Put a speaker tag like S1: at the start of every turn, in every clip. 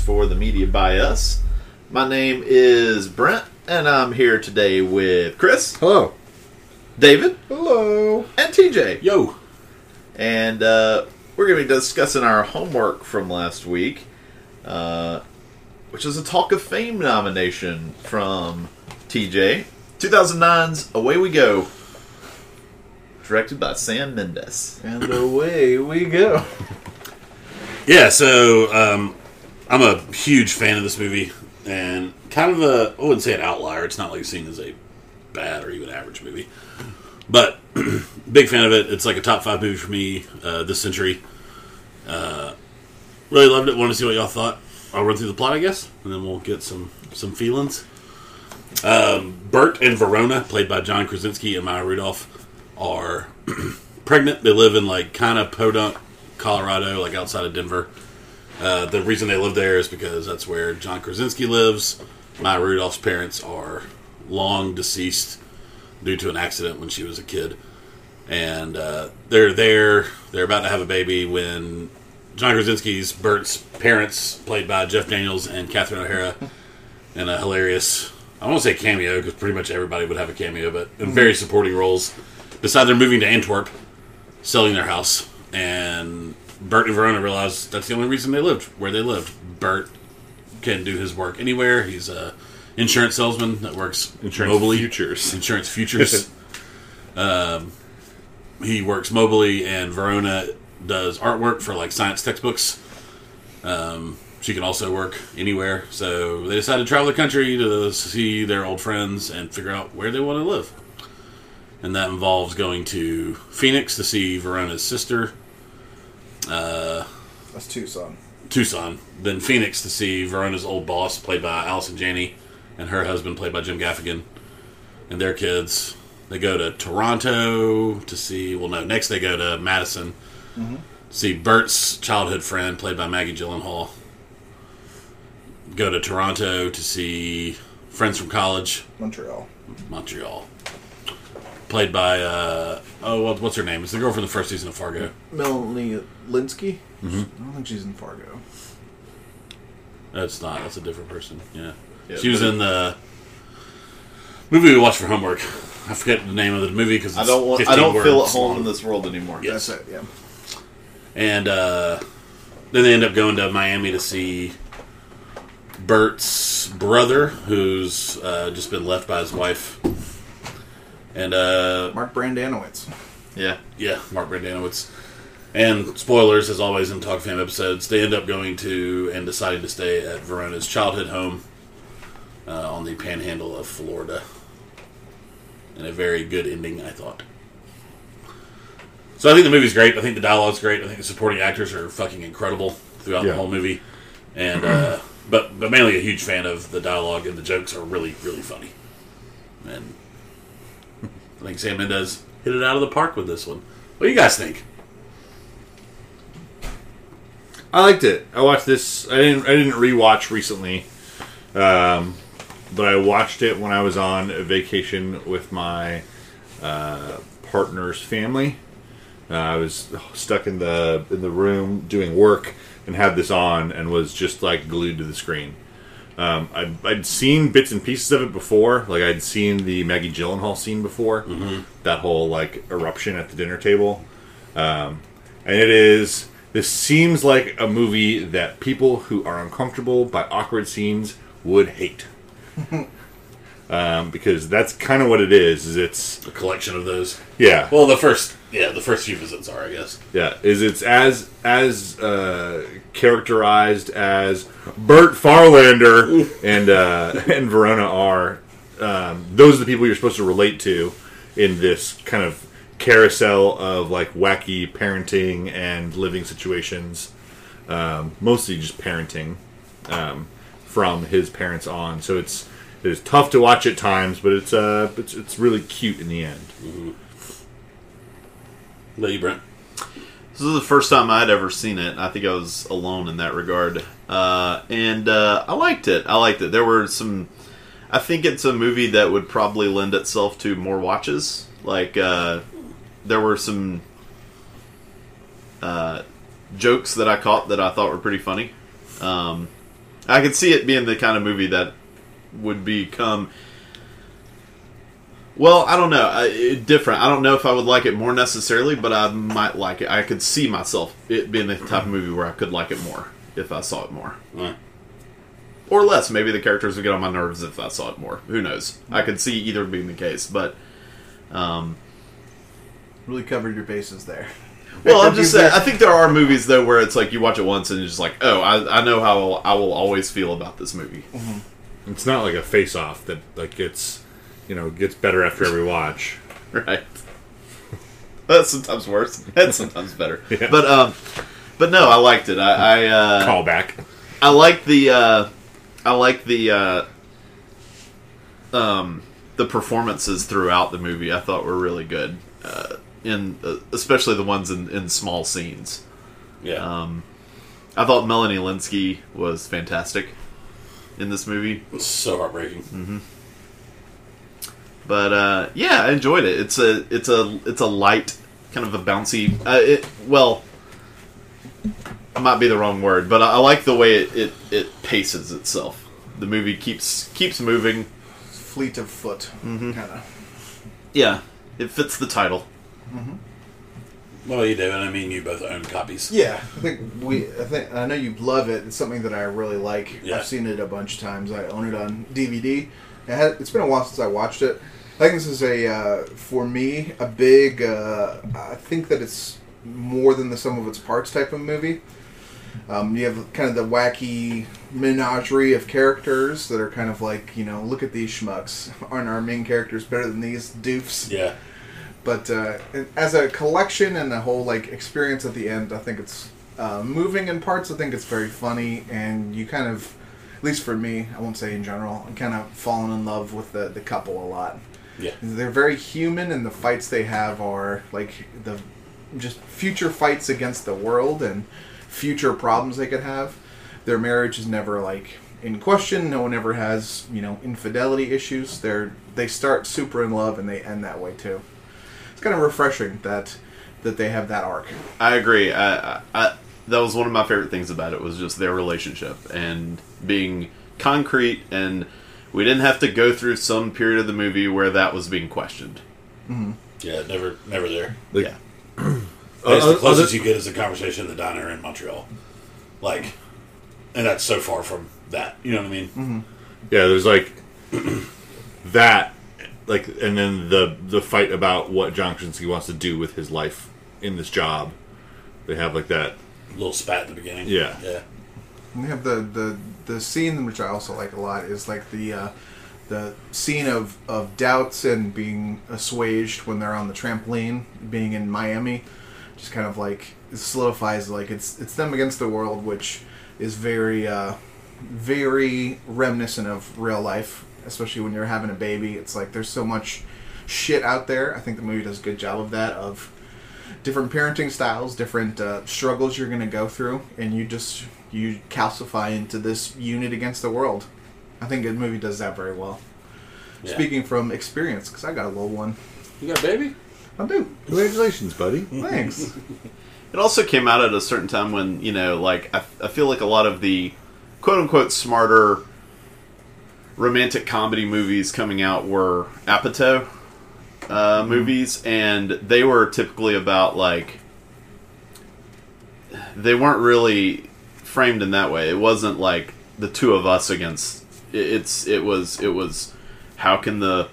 S1: to Talkie Talk podcast for the media by us. My name is Brent, and I'm here today with Chris,
S2: Hello.
S1: David,
S2: Hello.
S1: and TJ.
S3: Yo.
S1: And uh, we're going to be discussing our homework from last week, uh, which is a Talk of Fame nomination from TJ. 2009's Away We Go, directed by Sam Mendes.
S2: And away we go.
S3: Yeah, so um, I'm a huge fan of this movie, and kind of a I wouldn't say an outlier. It's not like seen as a bad or even average movie, but big fan of it. It's like a top five movie for me uh, this century. Uh, really loved it. Want to see what y'all thought? I'll run through the plot, I guess, and then we'll get some some feelings. Um, Bert and Verona, played by John Krasinski and Maya Rudolph, are pregnant. They live in like kind of podunk Colorado, like outside of Denver. Uh, the reason they live there is because that's where John Krasinski lives. Maya Rudolph's parents are long deceased due to an accident when she was a kid, and uh, they're there. They're about to have a baby when John Krasinski's Bert's parents, played by Jeff Daniels and Catherine O'Hara, in a hilarious. I won't say cameo because pretty much everybody would have a cameo, but in very supporting roles. Decide they're moving to Antwerp, selling their house, and Bert and Verona realize that's the only reason they lived where they lived. Bert can do his work anywhere. He's a insurance salesman that works
S2: Insurance
S3: mobily.
S2: futures.
S3: Insurance futures. um, he works mobily, and Verona does artwork for like science textbooks. Um, she can also work anywhere. So they decided to travel the country to see their old friends and figure out where they want to live. And that involves going to Phoenix to see Verona's sister, Uh,
S2: That's Tucson.
S3: Tucson, then Phoenix to see Verona's old boss, played by Allison Janney, and her husband, played by Jim Gaffigan, and their kids. They go to Toronto to see. Well, no, next they go to Madison, mm-hmm. see Bert's childhood friend, played by Maggie Gyllenhaal. Go to Toronto to see friends from college,
S2: Montreal.
S3: Montreal, played by uh, oh, what, what's her name? It's the girl from the first season of Fargo.
S2: Melanie Lynskey? I don't think she's in Fargo.
S3: That's not. That's a different person. Yeah.
S1: Yeah,
S3: she was in the movie we watched for homework. I forget the name of the movie because
S1: I don't want. I don't feel at home in this world anymore.
S3: Yes.
S2: That's it, yeah.
S3: And uh, then they end up going to Miami to see Bert's brother, who's uh, just been left by his wife. And uh,
S2: Mark Brendanawicz.
S1: Yeah.
S3: yeah, Mark Brendanawicz. And spoilers, as always in Talk Fam episodes, they end up going to and deciding to stay at Verona's childhood home uh, on the panhandle of Florida. And a very good ending, I thought. So I think the movie's great. I think the dialogue's great. I think the supporting actors are fucking incredible throughout
S2: Yeah.
S3: the whole movie. And uh, but but mainly a huge fan of the dialogue and the jokes are really really funny. And I think Sam Mendes hit it out of the park with this one. What do you guys think?
S4: I liked it. I watched this. I didn't. I didn't rewatch recently, um, but I watched it when I was on vacation with my uh, partner's family. Uh, I was stuck in the in the room doing work and had this on and was just like glued to the screen. Um, I'd, I'd seen bits and pieces of it before. Like I'd seen the Maggie Gyllenhaal scene before. That whole like eruption at the dinner table, um, and it is. This seems like a movie that people who are uncomfortable by awkward scenes would hate. um, because that's kind of what it is. Is it's
S3: A collection of those.
S4: yeah.
S3: Well, the first yeah, the first few visits are, I guess.
S4: Yeah, is it's as as uh, characterized as Bert Farlander and uh, and Verona are. Um, those are the people you're supposed to relate to in this kind of carousel of like wacky parenting and living situations. Um, mostly just parenting um, from his parents on. So it's it is tough to watch at times, but it's uh it's it's really cute in the end.
S3: What about you, Brent?
S1: This is the first time I'd ever seen it. I think I was alone in that regard, uh, and uh, I liked it. I liked it. There were some. I think it's a movie that would probably lend itself to more watches. Like uh, there were some uh, jokes that I caught that I thought were pretty funny. Um, I could see it being the kind of movie that would become. Well, I don't know. I, different. I don't know if I would like it more necessarily, but I might like it. I could see myself it being the type of movie where I could like it more if I saw it more, or less. Maybe the characters would get on my nerves if I saw it more. Who knows? I could see either being the case, but um,
S2: Really covered your bases there.
S1: Well, I'm just saying. I think there are movies though where it's like you watch it once and you're just like, oh, I, I know how I will always feel about this movie.
S4: It's not like a face off that like gets you know gets better after every watch.
S1: right? That's sometimes worse. That's sometimes better.
S4: Yeah.
S1: But um, but no, I liked it. I I, uh,
S4: Call back.
S1: I like the uh, I like the uh, um the performances throughout the movie. I thought were really good. Uh, in uh, especially the ones in, in small scenes.
S3: yeah.
S1: Um, I thought Melanie Lynskey was fantastic in this movie.
S3: it's so heartbreaking. Mm-hmm.
S1: But uh, yeah, I enjoyed it. It's a it's a it's a light kind of a bouncy. Uh, it well, might be the wrong word, but I, I like the way it, it it paces itself. The movie keeps keeps moving.
S2: Fleet of foot, mm-hmm. kind of.
S1: Yeah, it fits the title.
S3: Well, you, David. I mean, you both own copies.
S2: Yeah, I think we. I think I know you love it. It's something that I really like.
S3: Yeah.
S2: I've seen it a bunch of times. I own it on DVD. It had, it's been a while since I watched it. I think this is a uh, for me a big. Uh, I think that it's more than the sum of its parts type of movie. Um, you have kind of the wacky menagerie of characters that are kind of like you know look at these schmucks aren't our main characters better than these doofs
S3: Yeah.
S2: But uh, as a collection and a whole like experience at the end, I think it's uh, moving in parts. I think it's very funny, and you kind of, at least for me, I won't say in general, I'm kind of fallen in love with the the couple a lot.
S3: Yeah.
S2: They're very human, and the fights they have are like the just future fights against the world and future problems they could have. Their marriage is never like in question. No one ever has you know infidelity issues. They're they start super in love and they end that way too. It's kind of refreshing that that they have that arc.
S1: I agree. I, I, I that was one of my favorite things about it was just their relationship and being concrete and we didn't have to go through some period of the movie where that was being questioned.
S3: Yeah. Never, never there.
S4: Like,
S1: yeah.
S3: That's the
S4: Uh,
S3: closest you get is a conversation in the diner in Montreal. Like, and that's so far from that. You know what I mean?
S4: Yeah, there's like that, like, and then the the fight about what John Krasinski wants to do with his life in this job. They have like that.
S3: little spat in the beginning.
S4: Yeah.
S3: Yeah.
S2: And they have the the the scene which I also like a lot is like the uh, the scene of of doubts and being assuaged when they're on the trampoline, being in Miami, just kind of like it solidifies like it's it's them against the world, which is very uh, very reminiscent of real life, especially when you're having a baby. It's like there's so much shit out there. I think the movie does a good job of that of different parenting styles, different uh, struggles you're going to go through, and you just you calcify into this unit against the world. I think the movie does that very well.
S3: Yeah.
S2: Speaking from experience, because I got a little one.
S3: You got a baby?
S2: I do.
S4: Congratulations, buddy.
S2: Thanks.
S1: It also came out at a certain time when, you know, like, I, I feel like a lot of the quote unquote smarter romantic comedy movies coming out were Apatow uh, movies, and they were typically about, like, they weren't really framed in that way. It wasn't like the two of us against. It's it was it was how can the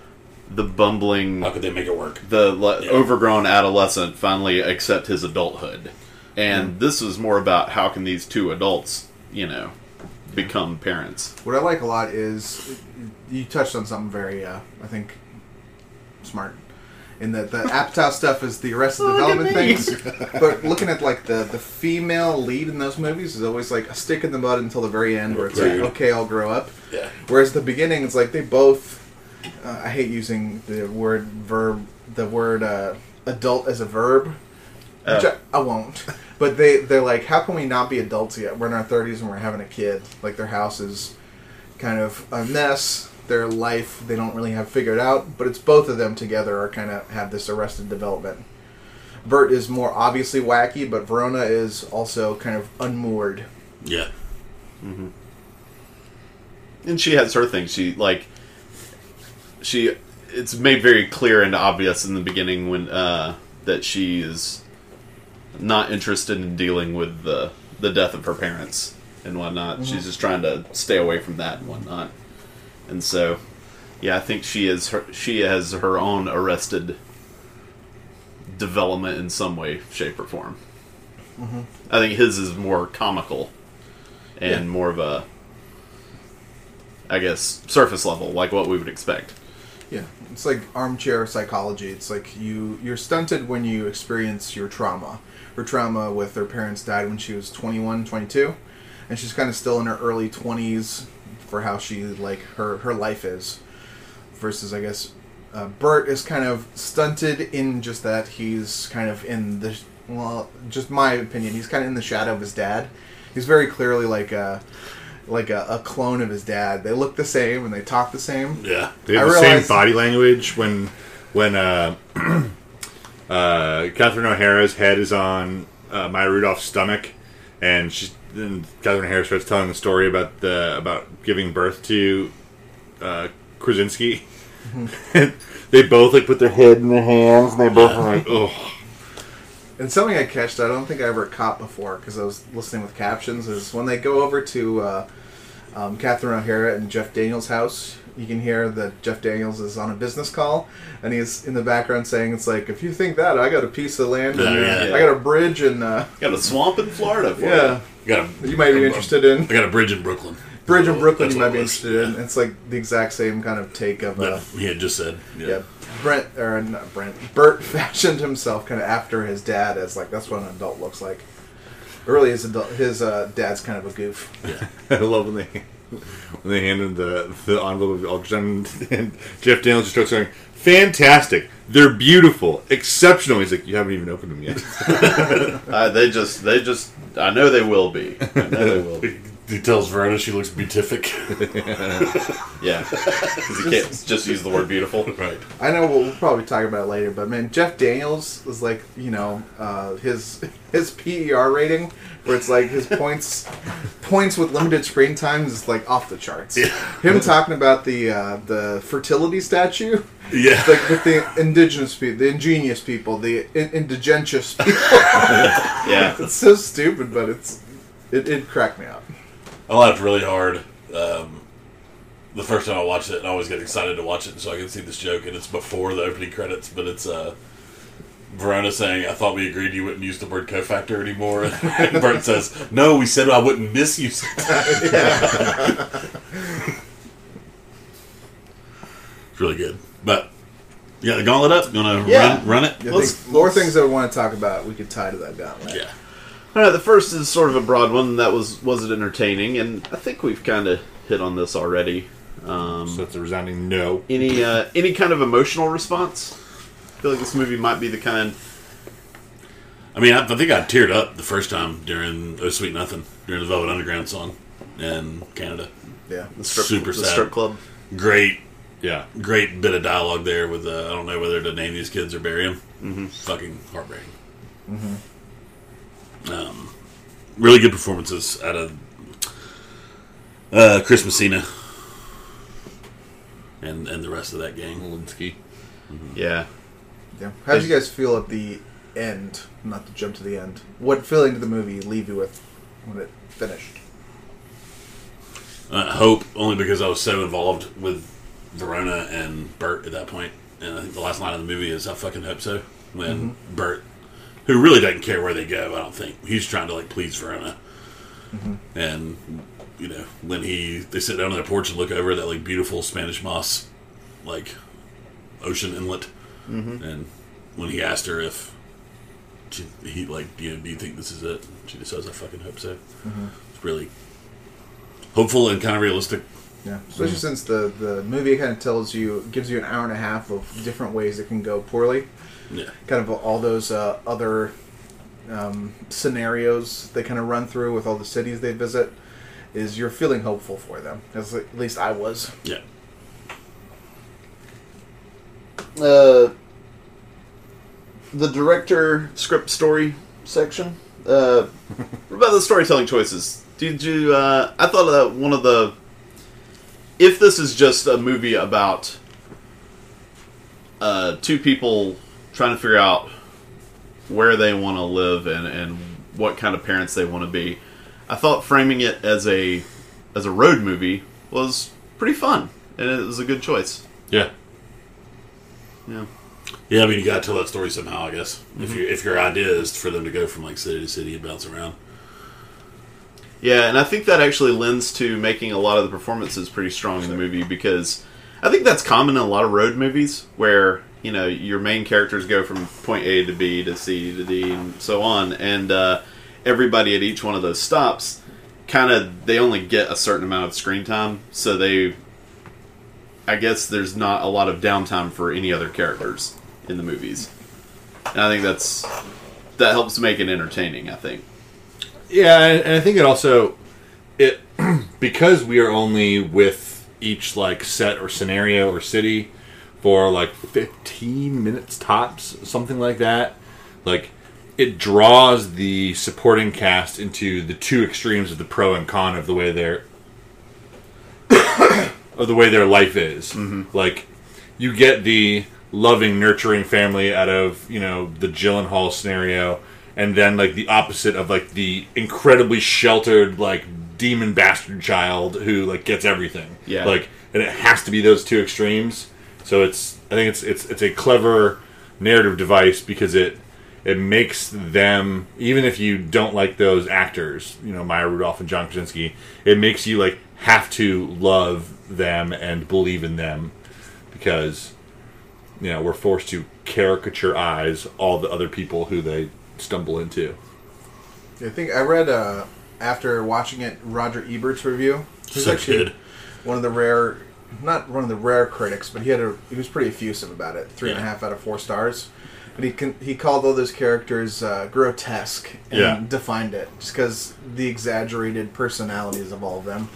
S1: the bumbling
S3: How could they make it work?
S1: the le-
S3: Yeah.
S1: overgrown adolescent finally accept his adulthood. And this is more about how can these two adults, you know, become parents.
S2: what I like a lot is you touched on something very, uh, I think, smart. In that the Apatow stuff is the Arrested
S1: Look at
S2: Development
S1: me.
S2: things, but looking at like the the female lead in those movies is always like a stick in the mud until the very end, where it's
S3: Rude.
S2: like, okay, I'll grow up.
S3: Yeah.
S2: Whereas the beginning, it's like they both. Uh, I hate using the word verb, the word uh, adult as a verb, which
S1: Oh.
S2: I, I won't. But they they're like, how can we not be adults yet? We're in our thirties and we're having a kid. Like their house is kind of a mess. Their life they don't really have figured out. But it's both of them together are kind of have this arrested development. Bert is more obviously wacky, but Verona is also kind of unmoored.
S3: Yeah. Mm-hmm.
S1: And she has her thing. She like she. It's made very clear and obvious in the beginning when uh, that she is not interested in dealing with the the death of her parents and whatnot. Mm-hmm. She's just trying to stay away from that and whatnot. And so, yeah, I think she is her. She has her own arrested development in some way, shape, or form. Mm-hmm. I think his is more comical and
S2: Yeah.
S1: more of a I guess surface level, like what we would expect.
S2: Yeah, it's like armchair psychology. It's like you you're stunted when you experience your trauma. Her trauma with her parents died when she was 21, 22, and she's kind of still in her early 20s for how she like her her life is. Versus, I guess, uh, Bert is kind of stunted in just that he's kind of in the well, just my opinion. He's kind of in the shadow of his dad. He's very clearly like a like a, a clone of his dad. They look the same and they talk the same.
S3: Yeah.
S4: They have
S2: I
S4: the
S2: realized-
S4: same body language when when uh, uh, Catherine O'Hara's head is on uh, Maya Rudolph's stomach, and she's then Catherine O'Hara starts telling the story about the about giving birth to uh, Krasinski. they both like put their head in their hands, and they both are like, "Oh,
S2: And something I catched, I don't think I ever caught before because I was listening with captions, is when they go over to uh, um, Catherine O'Hara and Jeff Daniels' house, you can hear that Jeff Daniels is on a business call, and he's in the background saying, "It's like if you think that, I got a piece of land,
S3: Yeah,
S2: and,
S3: yeah.
S2: I got a bridge, and uh,
S1: Got a swamp in Florida for
S2: yeah,
S3: I got a,
S2: you might be interested in
S3: I got a bridge in Brooklyn.
S2: bridge in Brooklyn.
S3: That's
S2: You might be
S3: it was.
S2: interested in. It's like the exact same kind of take of uh,
S3: That he had just said. Yeah.
S2: yeah. Brent or not Brent Bert fashioned himself kind of after his dad as like that's what an adult looks like. Really, his adult, his uh, dad's kind of a goof.
S4: Yeah, I love when they when they handed the the envelope of ultrasound and Jeff Daniels just starts going, "Fantastic! They're beautiful, exceptional." He's like, "You haven't even opened them yet."
S1: Uh, they just, they just. I know they will be. I know they will be.
S3: He tells Verona she looks beatific.
S1: Yeah, because he can't just use the word beautiful.
S3: right.
S2: I know we'll, we'll probably talk about it later, but man, Jeff Daniels is like you know uh, his his PER rating, where it's like his points points with limited screen times is like off the charts. Yeah. Him talking about the uh, the fertility statue,
S3: Yeah.
S2: like with the indigenous people, the ingenious people, the in- indigentious people.
S1: Yeah,
S2: it's so stupid, but it's it, it cracked me up.
S3: I laughed really hard um, the first time I watched it, and I always get excited to watch it so I can see this joke. And it's before the opening credits, but it's uh, Verona saying, "I thought we agreed you wouldn't use the word cofactor anymore." and Bert says, "No, we said I wouldn't misuse it." it's really good, but yeah, the gauntlet up. Gonna
S1: Yeah.
S3: run, run it.
S2: I
S1: Let's-
S2: more things that we want to talk about we could tie to that gauntlet.
S3: Yeah.
S1: All right, the first is sort of a broad one. That was was it entertaining, and I think we've kind of hit on this already. Um,
S4: so it's a resounding no.
S1: any uh, any kind of emotional response? I feel like this movie might be the kind.
S3: I mean, I, I think I teared up the first time during "Oh Sweet Nothing" during the Velvet Underground song in Canada.
S2: Yeah.
S1: The strip,
S3: Super
S1: the
S3: sad.
S1: strip club.
S3: Great,
S4: Yeah,
S3: great bit of dialogue there. With uh, I don't know whether to name these kids or bury them. Mm-hmm. Fucking heartbreaking. Um, really good performances out of uh, Chris Messina and and the rest of that gang.
S4: Lynskey.
S1: Yeah,
S2: Yeah. How did you guys feel at the end? Not to jump to the end. What feeling did the movie leave you with when it finished?
S3: Uh, hope only because I was so involved with Verona and Bert at that point. And I think the last line of the movie is "I fucking hope so." When Bert, who really doesn't care where they go, I don't think he's trying to like please Verona. Mm-hmm. And you know when he they sit down on their porch and look over that like beautiful Spanish moss, like ocean inlet, mm-hmm. and when he asked her if she, he like you know do you think this is it, she just says "I fucking hope so." Mm-hmm. It's really hopeful and kind of realistic.
S2: Yeah. Especially since the, the movie kind of tells you, gives you an hour and a half of different ways it can go poorly.
S3: Yeah.
S2: Kind of all those uh, other um, scenarios they kind of run through with all the cities they visit. Is you're feeling hopeful for them. As at least I was.
S3: Yeah.
S1: uh, the director script story section. Uh, what about the storytelling choices? Did you? Uh, I thought that one of the. If this is just a movie about uh, two people trying to figure out where they want to live and, and what kind of parents they want to be, I thought framing it as a as a road movie was pretty fun, and it was a good choice.
S3: Yeah.
S1: Yeah.
S3: Yeah, I mean, you got to tell that story somehow, I guess. If mm-hmm. you if your idea is for them to go from like city to city and bounce around.
S1: Yeah, and I think that actually lends to making a lot of the performances pretty strong in the movie because I think that's common in a lot of road movies where you know your main characters go from point A to B to C to D and so on, and uh, everybody at each one of those stops kind of they only get a certain amount of screen time, so they. I guess there's not a lot of downtime for any other characters in the movies, and I think that's that helps make it entertaining. I think.
S4: Yeah, and, and I think it also it because we are only with each like set or scenario or city for like 15 minutes tops, something like that. Like it draws the supporting cast into the two extremes of the pro and con of the way their of the way their life is. Mm-hmm. Like you get the loving, nurturing family out of you know the Gyllenhaal scenario, and then like the opposite of like the incredibly sheltered like demon bastard child who like gets everything.
S1: Yeah.
S4: like and it has to be those two extremes. So it's I think it's it's it's a clever narrative device because it it makes them even if you don't like those actors, you know Maya Rudolph and John Krasinski, it makes you like have to love them and believe in them because you know we're forced to caricature eyes all the other people who they stumble into.
S2: I think I read uh, after watching it Roger Ebert's review. He's
S3: So
S2: actually
S3: good.
S2: one of the rare, not one of the rare critics, but he had a he was pretty effusive about it. Three and a half out of four stars. But he can, he called all those characters uh, grotesque and
S4: Yeah.
S2: defined it just because the exaggerated personalities of all of them.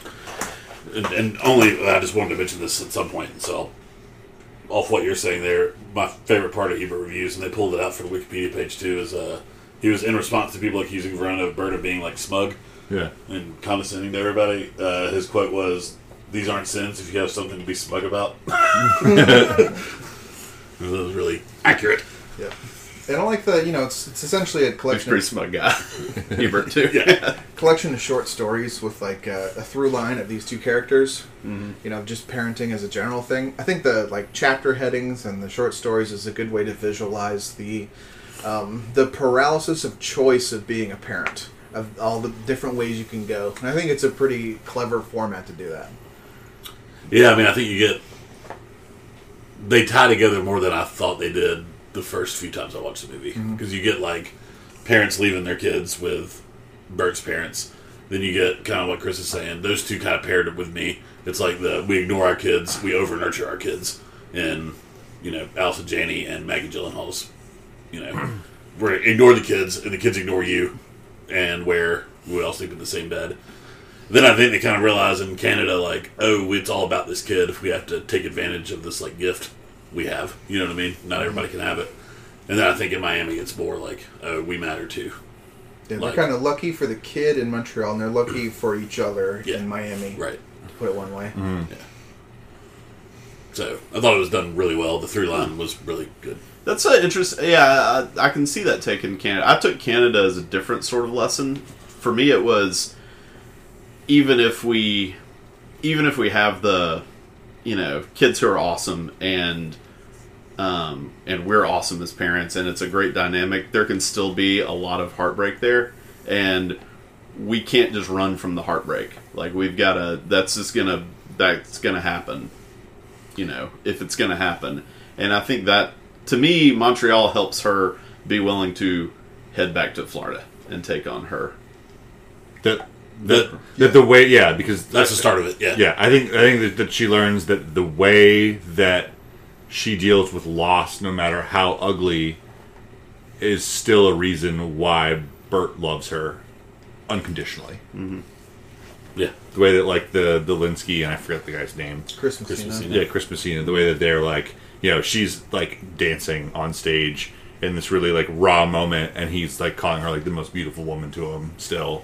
S3: And, and only I just wanted to mention this at some point. So, off what you're saying there, my favorite part of Ebert reviews, and they pulled it out for the Wikipedia page too, is uh, he was in response to people accusing Verona of Bird of being like smug
S4: Yeah.
S3: and condescending to everybody. Uh, his quote was, "These aren't sins if you have something to be smug about." that was really accurate.
S2: Yeah. And I don't like the you know it's it's essentially a collection.
S1: He's a pretty
S2: of,
S1: smug guy. Ebert too.
S3: Yeah.
S2: collection of short stories with like a, a through line of these two characters. You know, just parenting as a general thing. I think the like chapter headings and the short stories is a good way to visualize the um, the paralysis of choice of being a parent of all the different ways you can go. And I think it's a pretty clever format to do that.
S3: Yeah, I mean, I think you get they tie together more than I thought they did the first few times I watched the movie mm-hmm. because you get like parents leaving their kids with Bert's parents. Then you get kind of what Chris is saying; those two kind of paired up with me. It's like the we ignore our kids, we over nurture our kids, and you know, Allison Janney and Maggie Gyllenhaal's. You know, we ignore the kids, and the kids ignore you, and where we all sleep in the same bed then I think they kind of realize in Canada, like, oh, it's all about this kid. If we have to take advantage of this like gift we have. You know what I mean? Not mm-hmm. everybody can have it. And then I think in Miami, it's more like, oh, we matter too.
S2: Yeah,
S3: Like-
S2: they're kind of lucky for the kid in Montreal, and they're lucky for each other
S3: Yeah.
S2: in Miami.
S3: Right.
S2: To put it one way. Yeah.
S3: So I thought it was done really well. The through line was really good.
S1: That's an interesting. Yeah, I, I can see that taken Canada. I took Canada as a different sort of lesson. For me, it was even if we, even if we have the, you know, kids who are awesome and, um, and we're awesome as parents, and it's a great dynamic. There can still be a lot of heartbreak there, and we can't just run from the heartbreak. Like we've got to. That's just gonna. That's gonna happen you know, if it's to happen. And I think that, to me, Montreal helps her be willing to head back to Florida and take on her.
S4: That
S3: That,
S4: that the way yeah because
S3: that's the start of it. Yeah.
S4: yeah I think I think that, that she learns that the way that she deals with loss, no matter how ugly, is still a reason why Bert loves her unconditionally. Mm-hmm.
S3: Yeah.
S4: The way that like the the Lynskey and I forget the guy's name.
S2: Christmas,
S3: Christmas
S2: you
S4: Yeah, Chris Messina. The way that they're like, you know, she's like dancing on stage, in this really like raw moment, and he's like calling her like the most beautiful woman to him still,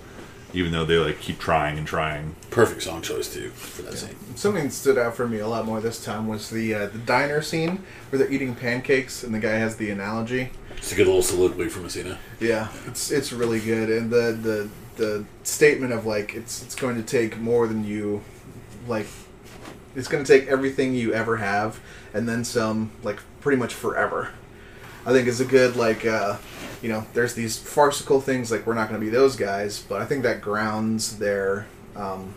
S4: even though they like keep trying and trying.
S3: Perfect song choice too for that scene.
S2: Something that stood out for me a lot more this time was the uh, the diner scene where they're eating pancakes and the guy has the analogy.
S3: It's a good little soliloquy from Messina.
S2: Yeah, it's it's really good, and the the the statement of like it's it's going to take more than you like. It's going to take everything you ever have, and then some, like pretty much forever. I think is a good like uh, you know. There's these farcical things like we're not going to be those guys, but I think that grounds their um,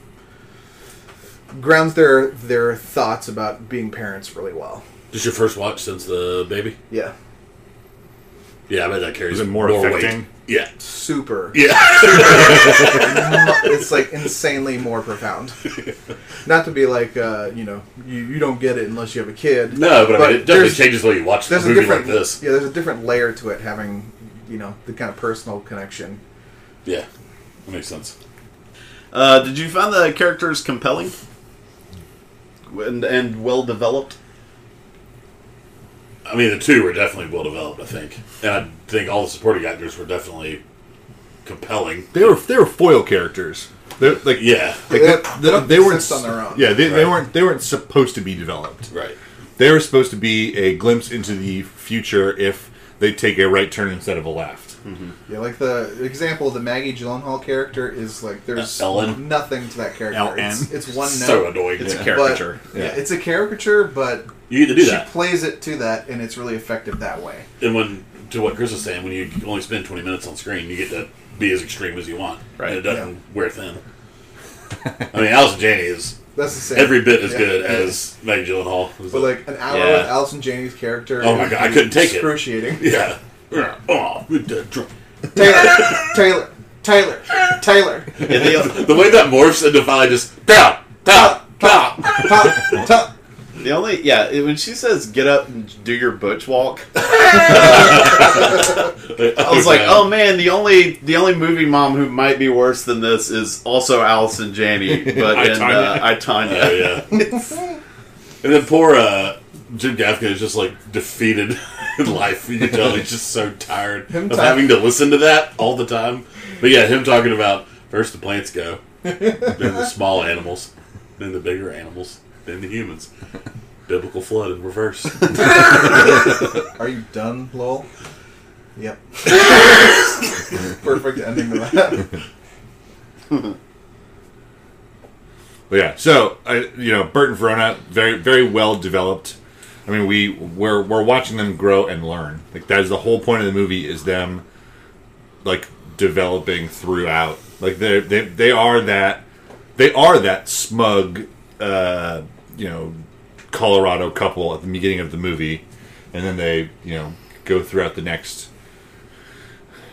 S2: grounds their their thoughts about being parents really well.
S3: Just your first watch since the baby?
S2: Yeah,
S3: Yeah, I bet that carries
S4: Is it more
S3: weight.
S4: affecting?
S3: Yeah.
S2: super.
S3: Yeah.
S2: it's like insanely more profound. Not to be like, uh, you know, you, you don't get it unless you have a kid.
S3: no, but, I mean, it definitely changes the way you watch a
S2: There's a
S3: movie like this.
S2: Yeah, there's a different layer to it having, you know, the kind of personal connection.
S3: Yeah. That makes sense.
S1: Uh, did you find the characters compelling and, and well developed?
S3: I mean, the two were definitely well developed, I think. And I think all the supporting actors were definitely compelling.
S4: They were they were foil characters. They're like
S3: Yeah.
S4: like,
S2: They-
S4: they,
S2: they don't
S4: they weren't
S2: on their own.
S4: Yeah, they, they weren't they weren't supposed to be developed.
S3: Right.
S4: They were supposed to be a glimpse into the future if they take a right turn instead of a left.
S2: Yeah, like the example of the Maggie Gyllenhaal character is like there's
S3: Uh, Ellen?
S2: nothing to that character.
S4: LN.
S2: It's, it's one note.
S3: So annoying.
S1: It's
S3: yeah.
S1: a
S2: but-
S1: caricature.
S2: yeah.
S4: Yeah.
S2: it's a caricature, but
S3: You get to do
S2: she
S3: that.
S2: plays it to that, and it's really effective that way.
S3: And when, to what Chris was saying, when you only spend 20 minutes on screen, you get to be as extreme as you want.
S1: Right.
S3: And it doesn't
S2: Yeah.
S3: wear thin. I mean, Allison Janney is
S2: That's the same.
S3: every bit as
S2: Yeah.
S3: good as Maggie Gyllenhaal.
S2: But like an hour
S1: Yeah.
S2: with Allison Janney's character.
S3: Oh my God, I couldn't take it.
S2: excruciating.
S3: yeah. Oh, with the drum.
S2: Taylor, Taylor, Taylor, Taylor.
S1: And the,
S3: The way that morphs into finally just pow, pow, pow.
S2: Top, top.
S1: The only yeah it- when she says get up and do your butch walk, I was like, oh man, the only the only movie mom who might be worse than this is also Allison Janney, but
S4: I,
S1: in
S4: Tonya.
S1: uh, I Tonya.
S3: Oh, yeah. And then poor uh, Jim Gaffigan is just like defeated in life. You can tell he's just so tired
S2: Him
S3: of
S2: talk-
S3: having to listen to that all the time. But yeah, him talking about first the plants go, then the small animals, then the bigger animals, then the humans. Biblical flood in reverse.
S2: Are you done, lol? Yep. Perfect ending to that.
S4: But yeah, so I, you know, Bert and Verona, very very well developed. I mean, we we're we're watching them grow and learn. Like that is the whole point of the movie is them like developing throughout. Like they they they are that they are that smug, uh, you know, Colorado couple at the beginning of the movie, and then they you know go throughout the next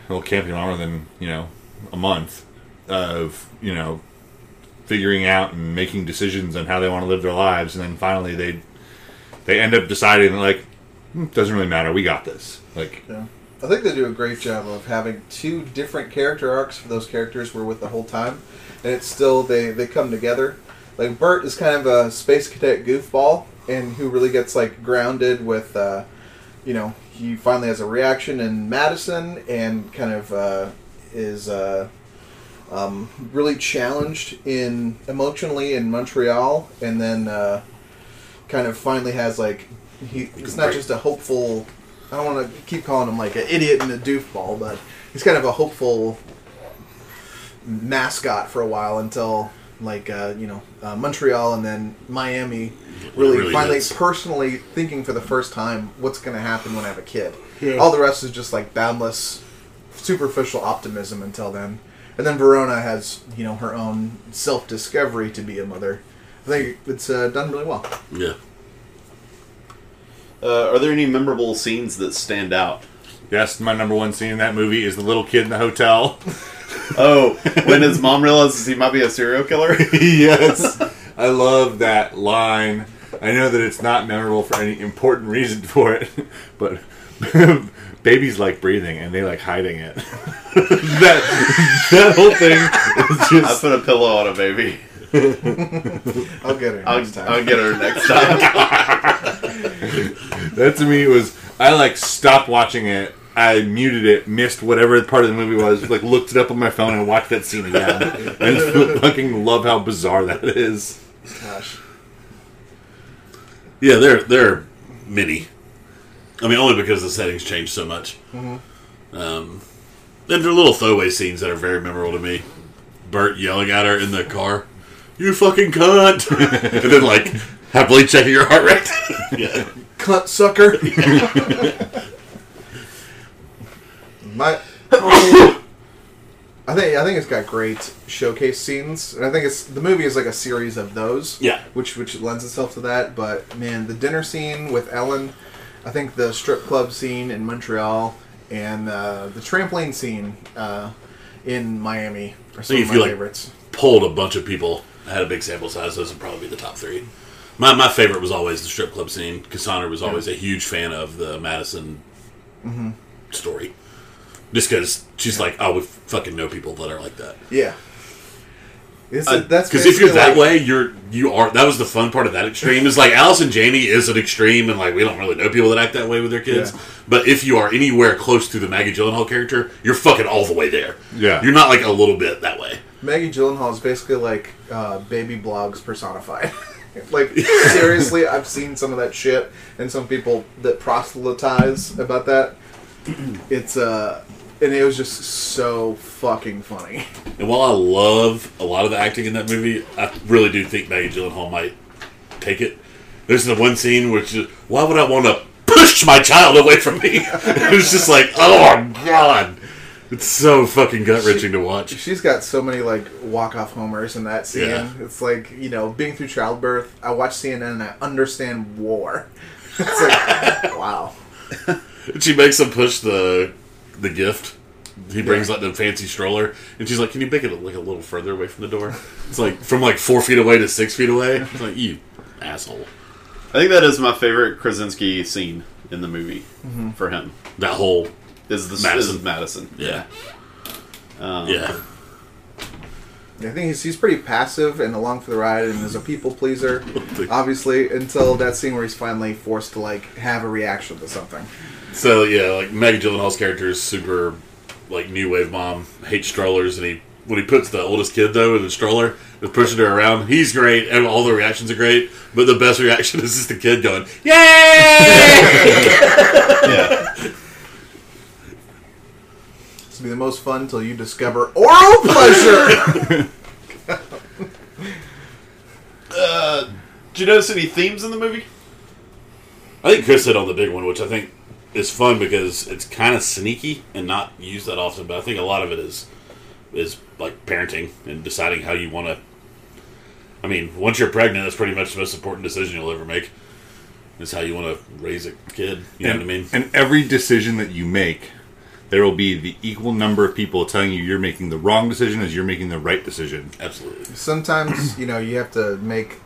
S4: well camping longer than you know a month of you know figuring out and making decisions on how they want to live their lives, and then finally they they end up deciding like "Hmm, doesn't really matter, we got this. Like
S2: Yeah. I think they do a great job of having two different character arcs for those characters we're with the whole time, and it's still they they come together. Like Bert is kind of a space cadet goofball, and who really gets like grounded with, uh, you know, he finally has a reaction in Madison, and kind of uh, is uh, um, really challenged in emotionally in Montreal, and then uh, kind of finally has like he. It's not just a hopeful. I don't want to keep calling him like an idiot and a doofball, but he's kind of a hopeful mascot for a while until like uh, you know uh, Montreal and then Miami. Really,
S3: really
S2: finally,
S3: hits.
S2: personally thinking for the first time what's going to happen when I have a kid.
S3: Yeah.
S2: All the rest is just like boundless, superficial optimism until then. And then Verona has you know her own self discovery to be a mother. I think it's uh, done really well.
S3: yeah.
S1: Uh, are there any memorable scenes that stand out?
S4: yes, my number one scene in that movie is the little kid in the hotel.
S1: Oh, when his mom realizes he might be a serial killer.
S4: yes, I love that line. I know that it's not memorable for any important reason for it, but babies like breathing and they like hiding it. that that whole thing is
S1: I put a pillow on a baby.
S2: I'll get her
S1: I'll,
S2: next time.
S1: I'll get her next time.
S4: that to me was I like stopped watching it. I muted it, missed whatever part of the movie was, like looked it up on my phone and watched that scene again. and fucking love how bizarre that is.
S2: Gosh.
S3: Yeah, they're they're mini. I mean, only because the settings change so much.
S2: Mm-hmm.
S3: Um, and they're little throwaway scenes that are very memorable to me. Bert yelling at her in the car, "You fucking cunt!" and then like happily checking your heart rate. yeah,
S2: Cunt sucker. My, I think I think it's got great showcase scenes, and I think it's the movie is like a series of those.
S3: Yeah.
S2: which which lends itself to that. But man, the dinner scene with Ellen, I think the strip club scene in Montreal, and uh, the trampoline scene uh, in Miami are some of my
S3: you, like,
S2: favorites.
S3: pulled a bunch of people, had a big sample size. Those would probably be the top three. My my favorite was always the strip club scene. Cassandra was always a huge fan of the Madison
S2: Mm-hmm.
S3: story, just because she's like, oh, we fucking know people that are like that.
S2: Yeah. It's
S1: Uh,
S2: that's
S3: Because if you're that
S2: like-
S3: way, you're you are. That was the fun part of that extreme. Is like Allison Janney is an extreme, and like we don't really know people that act that way with their kids.
S2: Yeah.
S3: But if you are anywhere close to the Maggie Gyllenhaal character, you're fucking all the way there.
S4: Yeah.
S3: you're not like a little bit that way.
S2: Maggie Gyllenhaal is basically like uh, baby blogs personified. like seriously, I've seen some of that shit, and some people that proselytize about that. It's uh, and it was just so fucking funny.
S3: And while I love a lot of the acting in that movie, I really do think Maggie Gyllenhaal might take it. There's the one scene which is, why would I want to push my child away from me? it was just like, oh my god. It's so fucking gut wrenching to watch.
S2: She's got so many like walk off homers in that scene.
S3: Yeah.
S2: It's like you know, being through childbirth. I watch CNN and I understand war. It's like wow.
S3: She makes him push the the gift. He brings like the fancy stroller, and she's like, "Can you make it like a little further away from the door?" It's like from like four feet away to six feet away. It's like you asshole.
S1: I think that is my favorite Krasinski scene in the movie
S2: Mm-hmm.
S1: for him.
S3: That whole
S1: Is the
S3: Madison.
S1: Is Madison?
S3: yeah
S1: Um,
S3: yeah.
S2: I think he's, he's pretty passive and along for the ride and is a people pleaser, obviously, until that scene where he's finally forced to like have a reaction to something.
S3: So yeah, like Maggie Gyllenhaal's character is super like new wave mom, hates strollers, and he when he puts the oldest kid though in the stroller, is pushing her around. He's great, and all the reactions are great. But the best reaction is just the kid going, "Yay!"
S1: yeah.
S2: This will be the most fun until you discover oral pleasure.
S1: Uh, Did you notice any themes in the movie?
S3: I think Chris hit on the big one, which I think is fun because it's kind of sneaky and not used that often. But I think a lot of it is is like parenting and deciding how you want to. I mean, once you're pregnant, that's pretty much the most important decision you'll ever make. Is how you want to raise a kid. You know
S4: and,
S3: what I mean?
S4: and every decision that you make, there will be the equal number of people telling you you're making the wrong decision as you're making the right decision.
S3: Absolutely.
S2: Sometimes you know you have to make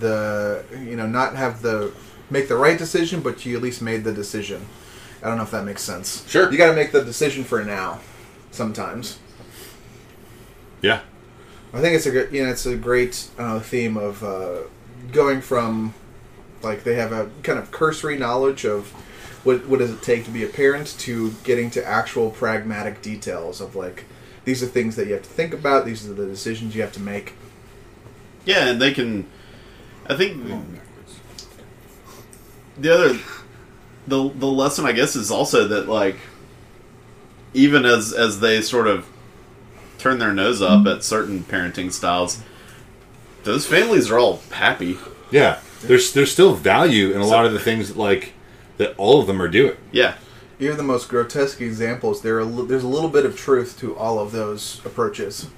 S2: the you know not have the make the right decision, but you at least made the decision. I don't know if that makes sense.
S3: Sure.
S2: You got to make the decision for now. Sometimes.
S4: Yeah.
S2: I think it's a good, you know, it's a great uh, theme of uh, going from like they have a kind of cursory knowledge of what what does it take to be a parent to getting to actual pragmatic details of like these are things that you have to think about. These are the decisions you have to make.
S1: Yeah, and they can. I think the other the the lesson I guess is also that like even as as they sort of turn their nose up at certain parenting styles, those families are all happy.
S4: Yeah. There's there's still value in a lot of the things that, like that all of them are doing.
S1: Yeah,
S2: Even the most grotesque examples, there are, there's a little bit of truth to all of those approaches.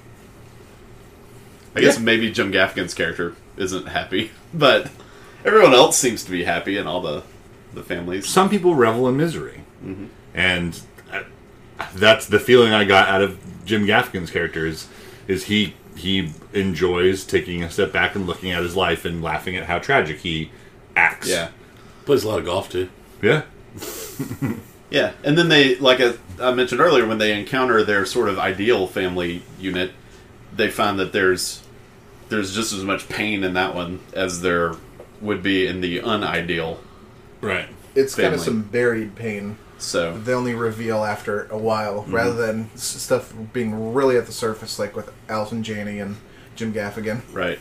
S1: I guess
S4: Yeah.
S1: maybe Jim Gaffigan's character isn't happy, but everyone else seems to be happy in all the the families.
S4: Some people revel in misery, and uh, that's the feeling I got out of Jim Gaffigan's character. Is, is he he enjoys taking a step back and looking at his life and laughing at how tragic he acts.
S1: Yeah.
S3: Plays a lot of golf too.
S4: yeah.
S1: Yeah, and then they, like I, I mentioned earlier, when they encounter their sort of ideal family unit, they find that there's there's just as much pain in that one as there would be in the unideal.
S3: Right.
S2: it's kind of
S1: family.
S2: some buried pain.
S1: So
S2: They only reveal after a while, mhm. rather than s- stuff being really at the surface, like with Allison Janney and Jim Gaffigan.
S1: right.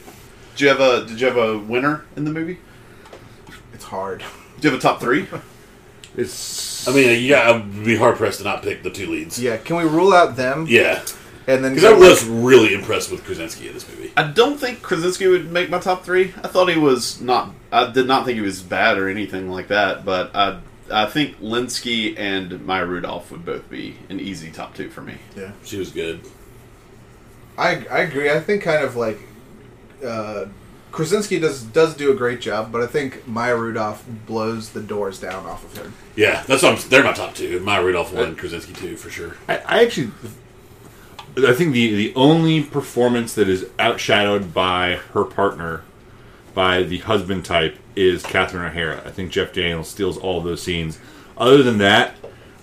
S1: Did you have a Did you have a winner in the movie?
S2: It's hard.
S1: Do you have a top three?
S4: It's
S3: I mean, yeah, I'd be hard pressed to not pick the two leads.
S2: Yeah, can we rule out them?
S3: Yeah,
S2: and then
S3: because I was really impressed with Krasinski in this movie.
S1: I don't think Krasinski would make my top three. I thought he was not. I did not think he was bad or anything like that. But I, I think Lynskey and Maya Rudolph would both be an easy top two for me.
S2: Yeah,
S3: She was good.
S2: I I agree. I think kind of like uh, Krasinski does does do a great job, but I think Maya Rudolph blows the doors down off of him.
S3: Yeah, that's what I'm, they're my top two. Maya Rudolph one, Krasinski two for sure.
S4: I, I actually, I think the the only performance that is outshadowed by her partner, by the husband type, is Catherine O'Hara. I think Jeff Daniels steals all those scenes. Other than that,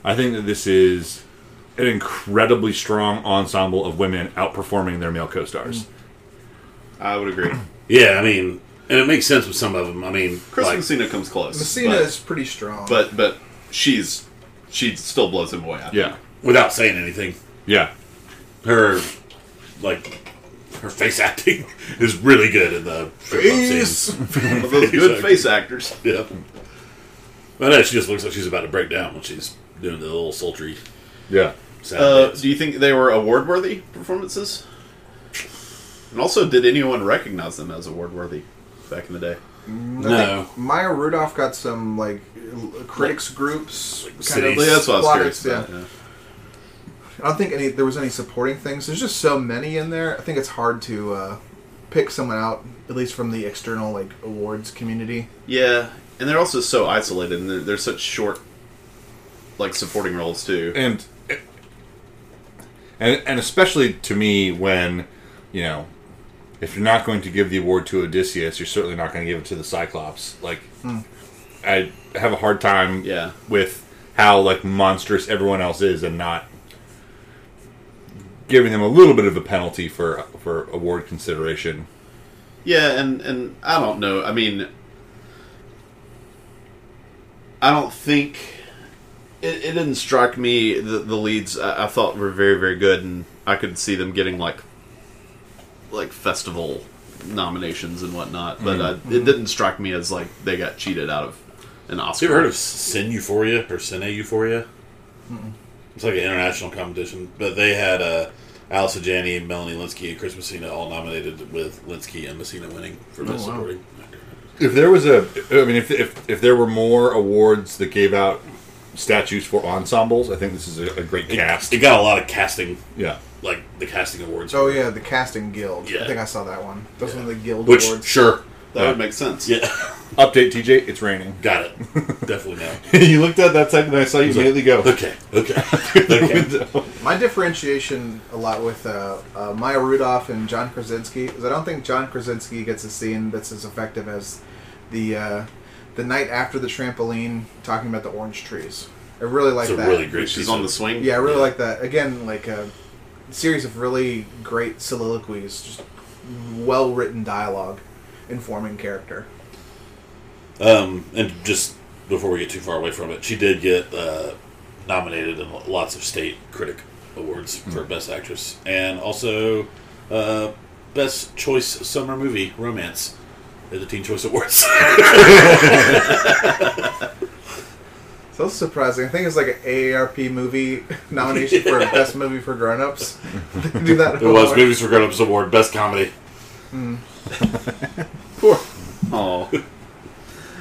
S4: I think that this is an incredibly strong ensemble of women outperforming their male co-stars.
S1: I would agree.
S3: Yeah, I mean, and it makes sense with some of them. I mean,
S1: Chris
S3: like,
S1: Messina comes close.
S2: Messina
S1: but,
S2: is pretty strong,
S1: but but she's she still blows him away. I think.
S4: Yeah,
S3: without saying anything,
S4: yeah.
S3: Her like her face acting is really good in the
S2: Face!
S1: One of those good
S3: Exactly.
S1: face actors.
S3: Yeah. But no, she just looks like she's about to break down when she's doing the little sultry
S4: Yeah.
S3: sound.
S1: Uh, do you think they were award worthy performances? And also, did anyone recognize them as award worthy back in the day?
S2: I
S3: No.
S2: think Maya Rudolph got some like l- critics groups. kind
S3: cities.
S1: Yeah, that's what I was
S2: plaudits,
S1: curious about.
S2: yeah.
S1: yeah.
S2: I don't think any there was any supporting things. There's just so many in there. I think it's hard to uh, pick someone out, at least from the external like awards community.
S1: Yeah, and they're also so isolated, and they're, they're such short, like supporting roles too.
S4: and and and especially to me when you know if you're not going to give the award to Odysseus, you're certainly not going to give it to the Cyclops. Like I have a hard time
S1: Yeah.
S4: with how like monstrous everyone else is and not giving them a little bit of a penalty for for award consideration.
S1: Yeah, and and I don't know. I mean, I don't think it, it didn't strike me the, the leads. I, I thought were very very good, and I could see them getting like like festival nominations and whatnot. But uh, it didn't strike me as like they got cheated out of an Oscar.
S3: You ever heard of Sin Euphoria or Cine Euphoria? It's like an international competition, but they had uh, Allison Janney, Melanie Lynskey, and Chris Messina all nominated, with Lynskey and Messina winning for best
S2: wow.
S3: supporting.
S4: If there was a, I mean, if if if there were more awards that gave out statues for ensembles, I think this is a, a great cast.
S3: It got a lot of casting,
S4: yeah.
S3: like the casting awards.
S2: Oh yeah, the casting guild.
S3: Yeah.
S2: I think I saw that one. Those were the guild
S3: which
S2: awards.
S3: sure,
S1: That would make sense.
S3: yeah,
S4: Update, TJ. It's raining.
S3: got it, definitely now.
S4: you looked at that type, and I saw you immediately go.
S3: Okay, okay, okay.
S2: My differentiation a lot with uh, uh, Maya Rudolph and John Krasinski is I don't think John Krasinski gets a scene that's as effective as the uh, the night after the trampoline talking about the orange trees. I really like
S3: It's a
S2: that.
S3: really great.
S1: She's on the swing.
S2: Yeah, I really
S3: Yeah.
S2: like that. Again, like a series of really great soliloquies, just well written dialogue, informing character.
S3: Um, and just before we get too far away from it, she did get uh, nominated in lots of state critic awards for best actress and also uh, best choice summer movie romance at the Teen Choice Awards.
S2: So surprising. I think it's like an AARP movie nomination for best movie for grown-ups. Do that.
S3: it was Movies for Grown Ups Award, best comedy.
S1: Poor. Oh.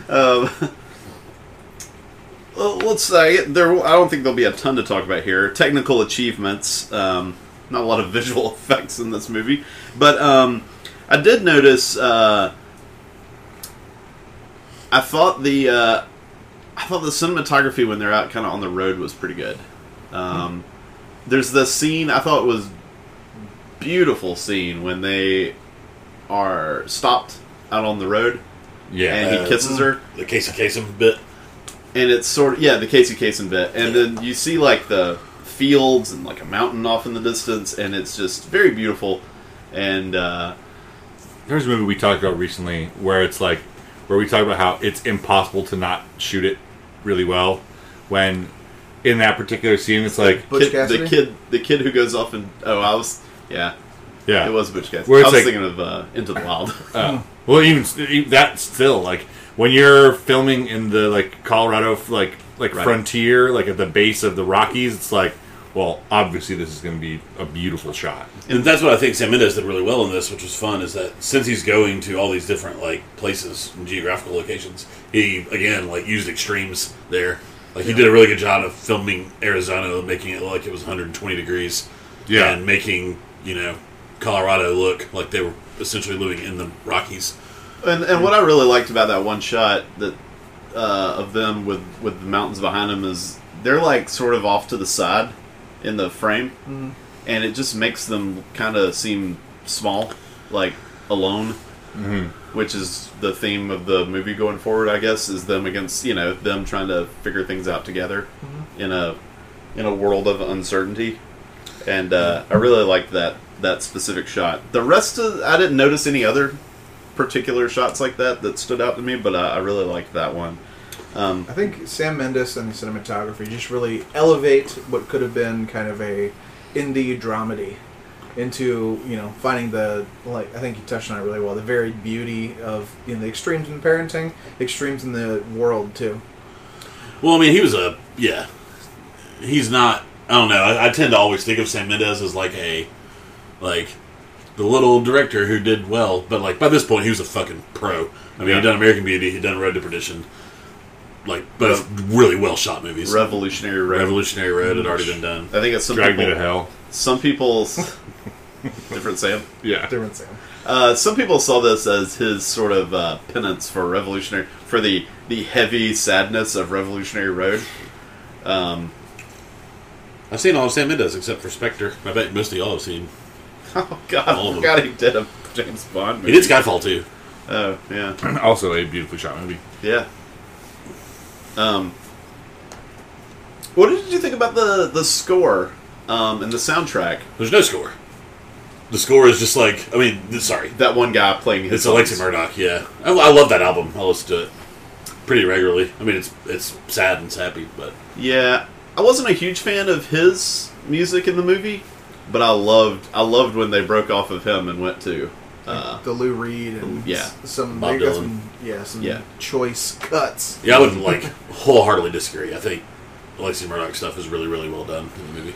S1: um, well, let's say there. I don't think there'll be a ton to talk about here. Technical achievements. Um, not a lot of visual effects in this movie, but um, I did notice. Uh, I thought the. Uh, I thought the cinematography when they're out kind of on the road was pretty good. Um, there's the scene I thought was beautiful scene when they are stopped out on the road
S4: Yeah.
S1: and he
S3: Uh,
S1: kisses her
S3: The Casey Kasem bit.
S1: and it's sort of yeah the Casey Kasem bit and then you see like the fields and like a mountain off in the distance and it's just very beautiful and uh,
S4: There's a movie we talked about recently where it's like where we talk about how it's impossible to not shoot it really well. When in that particular scene, it's like
S1: Kid- the kid, the kid who goes off and oh, I was yeah,
S4: yeah,
S1: it was Butch Cassidy.
S4: Where
S1: I
S4: it's
S1: was
S4: like-
S1: thinking of uh, Into the Wild.
S4: Uh, well, even even that still like when you're filming in the like Colorado like like
S1: Right.
S4: frontier, like at the base of the Rockies, it's like, well, obviously this is going to be a beautiful shot.
S3: And that's what I think Sam Mendes did really well in this, which was fun, is that since he's going to all these different like places and geographical locations, he again like used extremes there. Like he did a really good job of filming Arizona, making it look like it was 120 degrees,
S4: Yeah.
S3: and making you know Colorado look like they were essentially living in the Rockies.
S1: And, and what I really liked about that one shot that uh, of them with with the mountains behind them is they're like sort of off to the side in the frame, and it just makes them kind of seem small, like alone. Which is the theme of the movie going forward, I guess, is them against you know them trying to figure things out together in a in a world of uncertainty, and uh, I really liked that that specific shot. The rest of I didn't notice any other particular shots like that that stood out to me, but I, I really liked that one. Um,
S2: I think Sam Mendes and the cinematography just really elevate what could have been kind of a indie dramedy into you know finding the like I think you touched on it really well the varied beauty of you know the extremes in parenting, extremes in the world too.
S3: Well, I mean, he was a yeah. He's not. I don't know. I, I tend to always think of Sam Mendes as like a like the little director who did well, but like by this point he was a fucking pro. I mean,
S4: Yeah.
S3: he'd done American Beauty, he'd done Road to Perdition, like both really well shot movies.
S1: Revolutionary Road.
S3: Revolutionary Road had already been done.
S1: I think it's some
S4: Drag me
S1: people.
S4: to hell.
S1: Some people. different Sam.
S4: Yeah,
S2: Different Sam.
S1: Uh, some people saw this as his sort of uh, penance for revolutionary for the the heavy sadness of Revolutionary Road. Um,
S3: I've seen all of Sam Mendes except for Spectre. I bet most of y'all have seen.
S1: oh God,
S3: All
S1: I
S3: of
S1: forgot he did a James Bond
S3: He
S1: movie.
S3: did Skyfall too.
S1: Oh yeah,
S4: also a beautifully shot movie.
S1: yeah. Um, what did you think about the the score um, and the soundtrack?
S3: There's no score. The score is just like I mean, th- sorry,
S1: That one guy playing his
S3: It's Alexi
S1: songs.
S3: Murdoch. Yeah, I, I love that album. I listen to it pretty regularly. I mean, it's it's sad and sappy, but
S1: Yeah, I wasn't a huge fan of his music in the movie, but I loved I loved when they broke off of him and went to uh,
S2: the Lou Reed and
S1: Yeah.
S2: some
S3: Bob Dylan.
S2: some yeah some
S1: Yeah.
S2: choice cuts.
S3: yeah, I would like wholeheartedly disagree. I think Alexi Murdoch stuff is really really well done in the movie.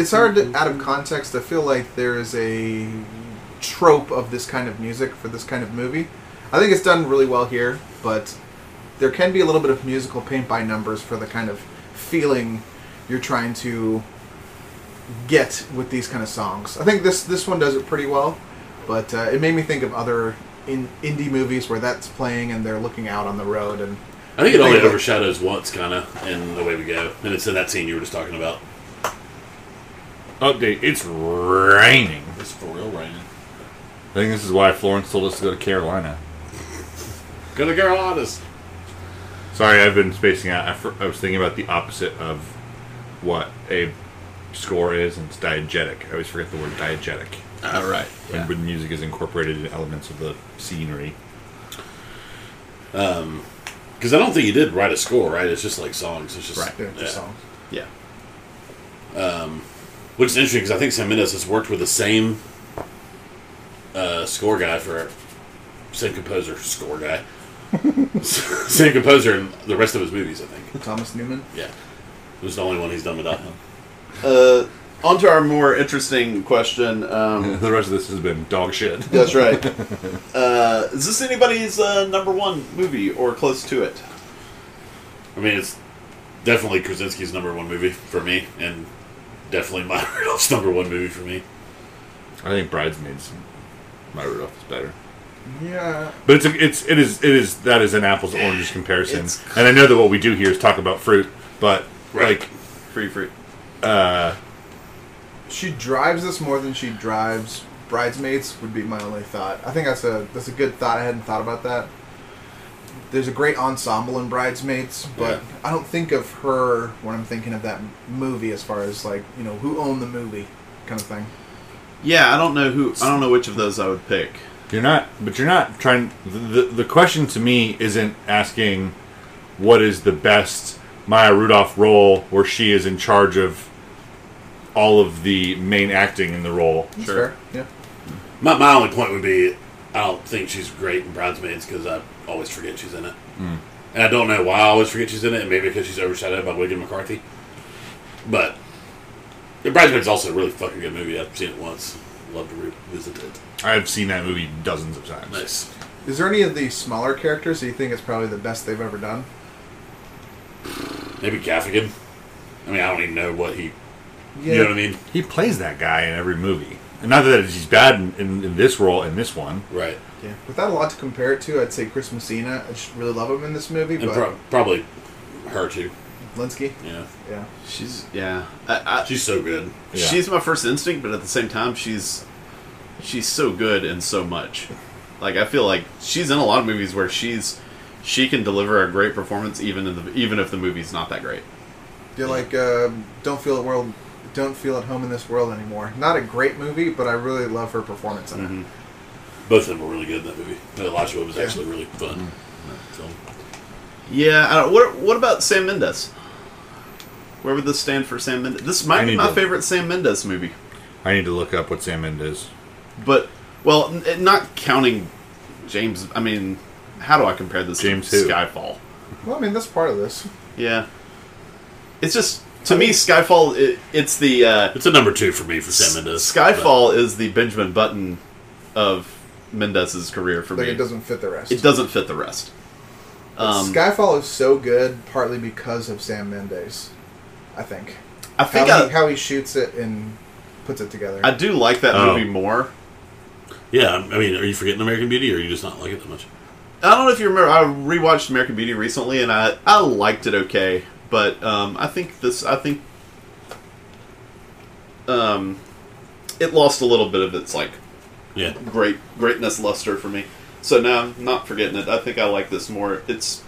S2: It's hard to, out of context. I feel like there is a trope of this kind of music for this kind of movie. I think it's done really well here, but there can be a little bit of musical paint by numbers for the kind of feeling you're trying to get with these kind of songs. I think this this one does it pretty well, but uh, it made me think of other in, indie movies where that's playing and they're looking out on the road and
S3: I think it only
S2: Think of-
S3: overshadows once, kind of, in the way we go, and it's in that scene you were just talking about.
S4: Update: It's raining.
S3: It's for real raining.
S4: I think this is why Florence told us to go to Carolina.
S3: Go to Carolinas.
S4: Sorry, I've been spacing out. I, fr- I was thinking about the opposite of what a score is, and it's diegetic. I always forget the word diegetic.
S1: all right.
S4: When, when music is incorporated in elements of the scenery.
S3: Um, because I don't think he did write a score, right? It's just like songs. It's just
S1: Right.
S2: they're just
S3: yeah.
S2: songs.
S1: Yeah.
S3: Um, which is interesting because I think Sam Mendes has worked with the same uh, score guy for same composer, score guy, same composer in the rest of his movies. I think.
S2: Thomas Newman.
S3: Yeah, it was the only one he's done without him.
S1: Uh, on to our more interesting question. Um,
S4: the rest of this has been dog shit.
S1: that's right. Uh, is this anybody's uh, number one movie or close to it?
S3: I mean, it's definitely Krasinski's number one movie for me, and definitely Maya Rudolph's number one movie for me.
S4: I think Bridesmaids, my Rudolph is better.
S2: Yeah,
S4: But it's a, it's it is it is that is an apples to oranges comparison.
S1: It's-
S4: And I know that what we do here is talk about fruit, but
S3: Right.
S4: like
S1: Free fruit.
S4: Uh,
S2: she drives this more than she drives bridesmaids would be my only thought i think that's a that's a good thought i hadn't thought about that there's a great ensemble in bridesmaids but
S3: Yeah.
S2: i don't think of her when i'm thinking of that movie as far as like you know who owned the movie kind of thing
S1: Yeah, I don't know who. I don't know which of those I would pick.
S4: you're not, but you're not trying. The, the the question to me isn't asking what is the best Maya Rudolph role where she is in charge of all of the main acting in the role.
S1: Sure.
S2: Yeah.
S3: My, my only point would be I don't think she's great in Bridesmaids because I always forget she's in it. Hmm. And I don't know why I always forget she's in it, and maybe because she's overshadowed by Wiig and McCarthy. But yeah, Bridesmaids is also a really fucking good movie. I've seen it once. Love to revisit it.
S4: I've seen that movie dozens of times.
S3: Nice.
S2: Is there any of the smaller characters that you think is probably the best they've ever done?
S3: Maybe Gaffigan. I mean, I don't even know what he.
S2: Yeah.
S3: You know what I mean?
S4: He plays that guy in every movie. And not that he's bad in, in, in this role in this one.
S3: Right.
S2: Yeah. Without a lot to compare it to, I'd say Chris Messina. I just really love him in this movie,
S3: And
S2: but
S3: pro- probably her too.
S2: Lynskey.
S3: Yeah.
S2: Yeah.
S1: She's yeah. I, I,
S3: She's so good.
S4: Yeah.
S1: She's my first instinct, but at the same time, she's she's so good and so much. Like I feel like she's in a lot of movies where she's she can deliver a great performance even in the even if the movie's not that great.
S2: Do you like uh, Don't Feel at World Don't Feel at Home in This World Anymore? Not a great movie, but I really love her performance in it.
S3: Both of them were really good in that movie. Elijah Wood was
S2: Yeah.
S3: actually really fun. in that film.
S1: Yeah. I don't, what what about Sam Mendes? Where would this stand for Sam Mendes? This
S4: I
S1: might be my
S4: to-
S1: favorite Sam Mendes movie,
S4: I need to look up what Sam Mendes.
S1: but well, n- not counting James. I mean, how do I compare this
S4: James
S1: to
S4: who?
S1: Skyfall?
S2: Well, I mean, that's part of this.
S1: Yeah. It's just to me, Skyfall. It, it's the uh,
S3: It's a number two for me for Sam Mendes.
S1: Skyfall is the Benjamin Button of Mendes's career for
S2: Like,
S1: me.
S2: it doesn't fit the rest.
S1: It doesn't fit the rest. Um,
S2: Skyfall is so good, partly because of Sam Mendes. I think.
S1: I
S2: How
S1: think
S2: he,
S1: I,
S2: how he shoots it and puts it together.
S1: I do like that
S3: Oh.
S1: movie more.
S3: Yeah, I mean, are you forgetting American Beauty, or you just not like it that much?
S1: I don't know if you remember. I rewatched American Beauty recently, and I I liked it okay, but um, I think this. I think um, it lost a little bit of its like
S3: Yeah,
S1: great greatness luster for me. So now I'm not forgetting it. I think I like this more. It's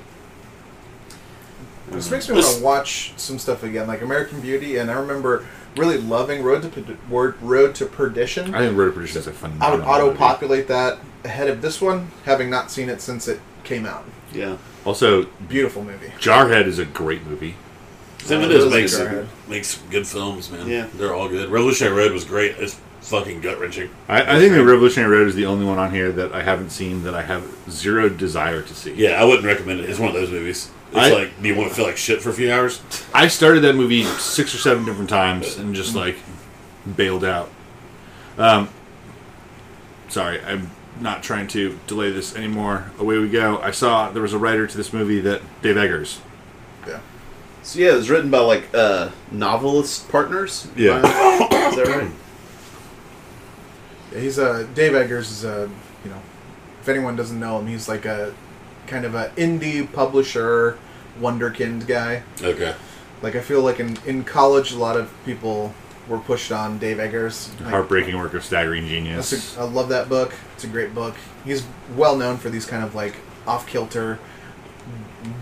S2: This makes me want to watch some stuff again, like American Beauty, and I remember really loving Road to Perdi- Word- Road to Perdition.
S4: I think Road to Perdition is a phenomenal
S2: I would auto populate that ahead of this one, having not seen it since it came out.
S1: yeah.
S4: Also,
S2: Beautiful movie.
S4: Jarhead is a great movie.
S3: Sam
S2: Uh,
S3: Mendes
S2: those
S3: makes
S2: are good.
S3: makes good films, man.
S1: Yeah.
S3: they're all good. Revolutionary Road was great. It's fucking gut wrenching.
S4: I, I think the Revolutionary Road is the only one on here that I haven't seen that I have zero desire to see.
S3: Yeah, I wouldn't recommend it. It's one of those movies. It's
S4: I-
S3: like, do you want to feel like shit for a few hours?
S4: I started that movie six or seven different times and just like bailed out. Um, sorry, I'm not trying to delay this anymore. Away we go. I saw there was a writer to this movie that Dave Eggers.
S2: Yeah.
S1: So yeah, it was written by like uh, novelist partners.
S4: Yeah.
S1: is that right?
S2: He's a Dave Eggers is a you know, if anyone doesn't know him, he's like a kind of a indie publisher, wonderkind guy.
S3: Okay.
S2: Like I feel like in in college, a lot of people were pushed on Dave Eggers. Like,
S4: Heartbreaking work of staggering genius.
S2: That's a, I love that book. It's a great book. He's well known for these kind of like off kilter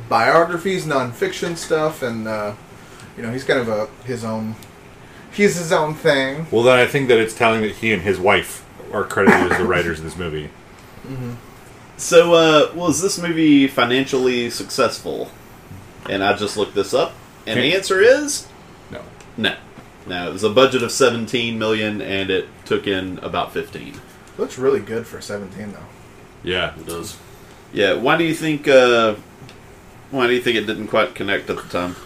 S2: biographies, nonfiction stuff, and uh, you know he's kind of a his own. He's his own thing.
S4: well, then I think that it's telling that he and his wife are credited as the writers of this movie.
S1: So, uh, was this movie financially successful? And I just looked this up, and the answer is
S4: No.
S1: no. No, it was a budget of 17 million, and it took in about 15.
S2: Looks really good for seventeen though.
S4: Yeah.
S3: It does.
S1: Yeah, why do you think? Uh, why do you think it didn't quite connect at the time?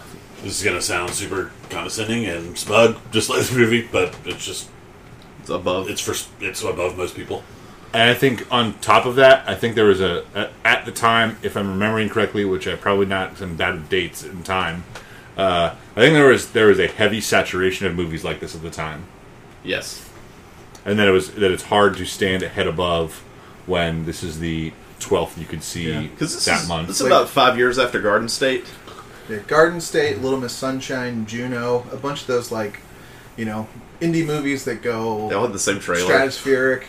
S3: This is gonna sound super condescending and smug, just like the movie, but it's just
S1: It's above.
S3: it's for it's above most people.
S4: And I think on top of that, I think there was a, a at the time, if I'm remembering correctly, which I probably not, because I'm bad with dates in time. Uh, I think there was there was a heavy saturation of movies like this at the time,
S1: yes.
S4: and that it was that it's hard to stand ahead above when this is the twelfth you could see
S2: Yeah.
S1: Because this,
S4: that
S1: is,
S4: month.
S1: this is
S2: Like-
S1: about five years after Garden State.
S2: Yeah, Garden State, Little Miss Sunshine, Juno, a bunch of those like, you know, indie movies that go
S1: They all had the same trailer.
S2: stratospheric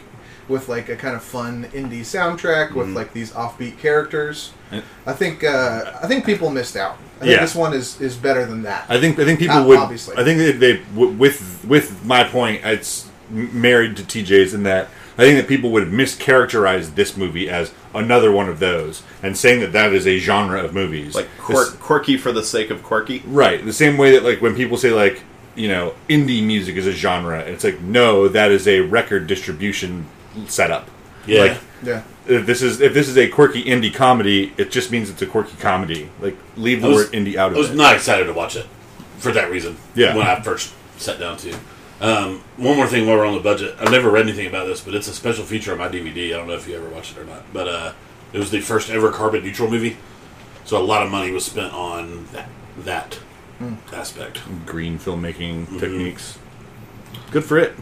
S2: with like a kind of fun indie soundtrack with like these offbeat characters. I think uh, I think people missed out. I think
S4: Yeah.
S2: this one is is better than that.
S4: I think I think people
S2: Uh,
S4: would.
S2: obviously.
S4: I think that they with with my point. It's married to TJ's in that I think that people would mischaracterize this movie as another one of those, and saying that that is a genre of movies.
S1: Like
S4: This-
S1: quirky for the sake of quirky.
S4: Right. The same way that like when people say like, you know, indie music is a genre, it's like, no, that is a record distribution setup.
S3: Yeah.
S4: Like
S2: Yeah.
S4: if this is if this is a quirky indie comedy, it just means it's a quirky comedy. Like leave the
S3: was-
S4: word indie out
S3: I was
S4: it.
S3: not excited to watch it for that reason.
S4: Yeah.
S3: When I first sat down to. Um, one more thing while we're on the budget. I've never read anything about this, but it's a special feature on my DVD. I don't know if you ever watched it or not. But uh, it was the first ever carbon neutral movie. So a lot of money was spent on that, that aspect.
S4: Green filmmaking
S3: Mm-hmm.
S4: techniques. Good for it.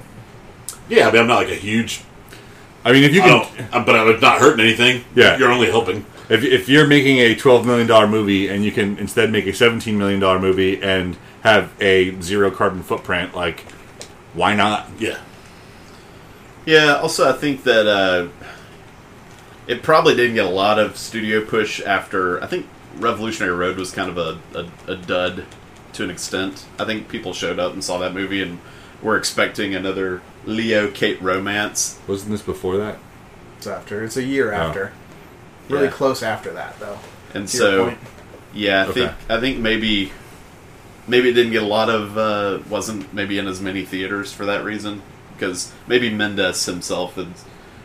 S3: Yeah, I mean, I'm not like a huge.
S4: I mean, if you
S3: I
S4: can,
S3: don't, uh, but I'm not hurting anything.
S4: Yeah.
S3: You're only helping.
S4: if, if you're making a twelve million dollar movie and you can instead make a seventeen million dollar movie and have a zero carbon footprint, like why not?
S3: Yeah.
S1: Yeah. Also, I think that uh, it probably didn't get a lot of studio push after. I think Revolutionary Road was kind of a, a, a dud to an extent. I think people showed up and saw that movie and were expecting another Leo Kate romance.
S4: Wasn't this before that?
S2: It's after. It's a year
S4: Oh.
S2: after. Really
S1: Yeah.
S2: close after that, though.
S1: And
S2: To your
S1: so,
S2: point.
S1: yeah, I
S4: Okay.
S1: think I think maybe maybe it didn't get a lot of uh, wasn't maybe in as many theaters for that reason because maybe Mendes himself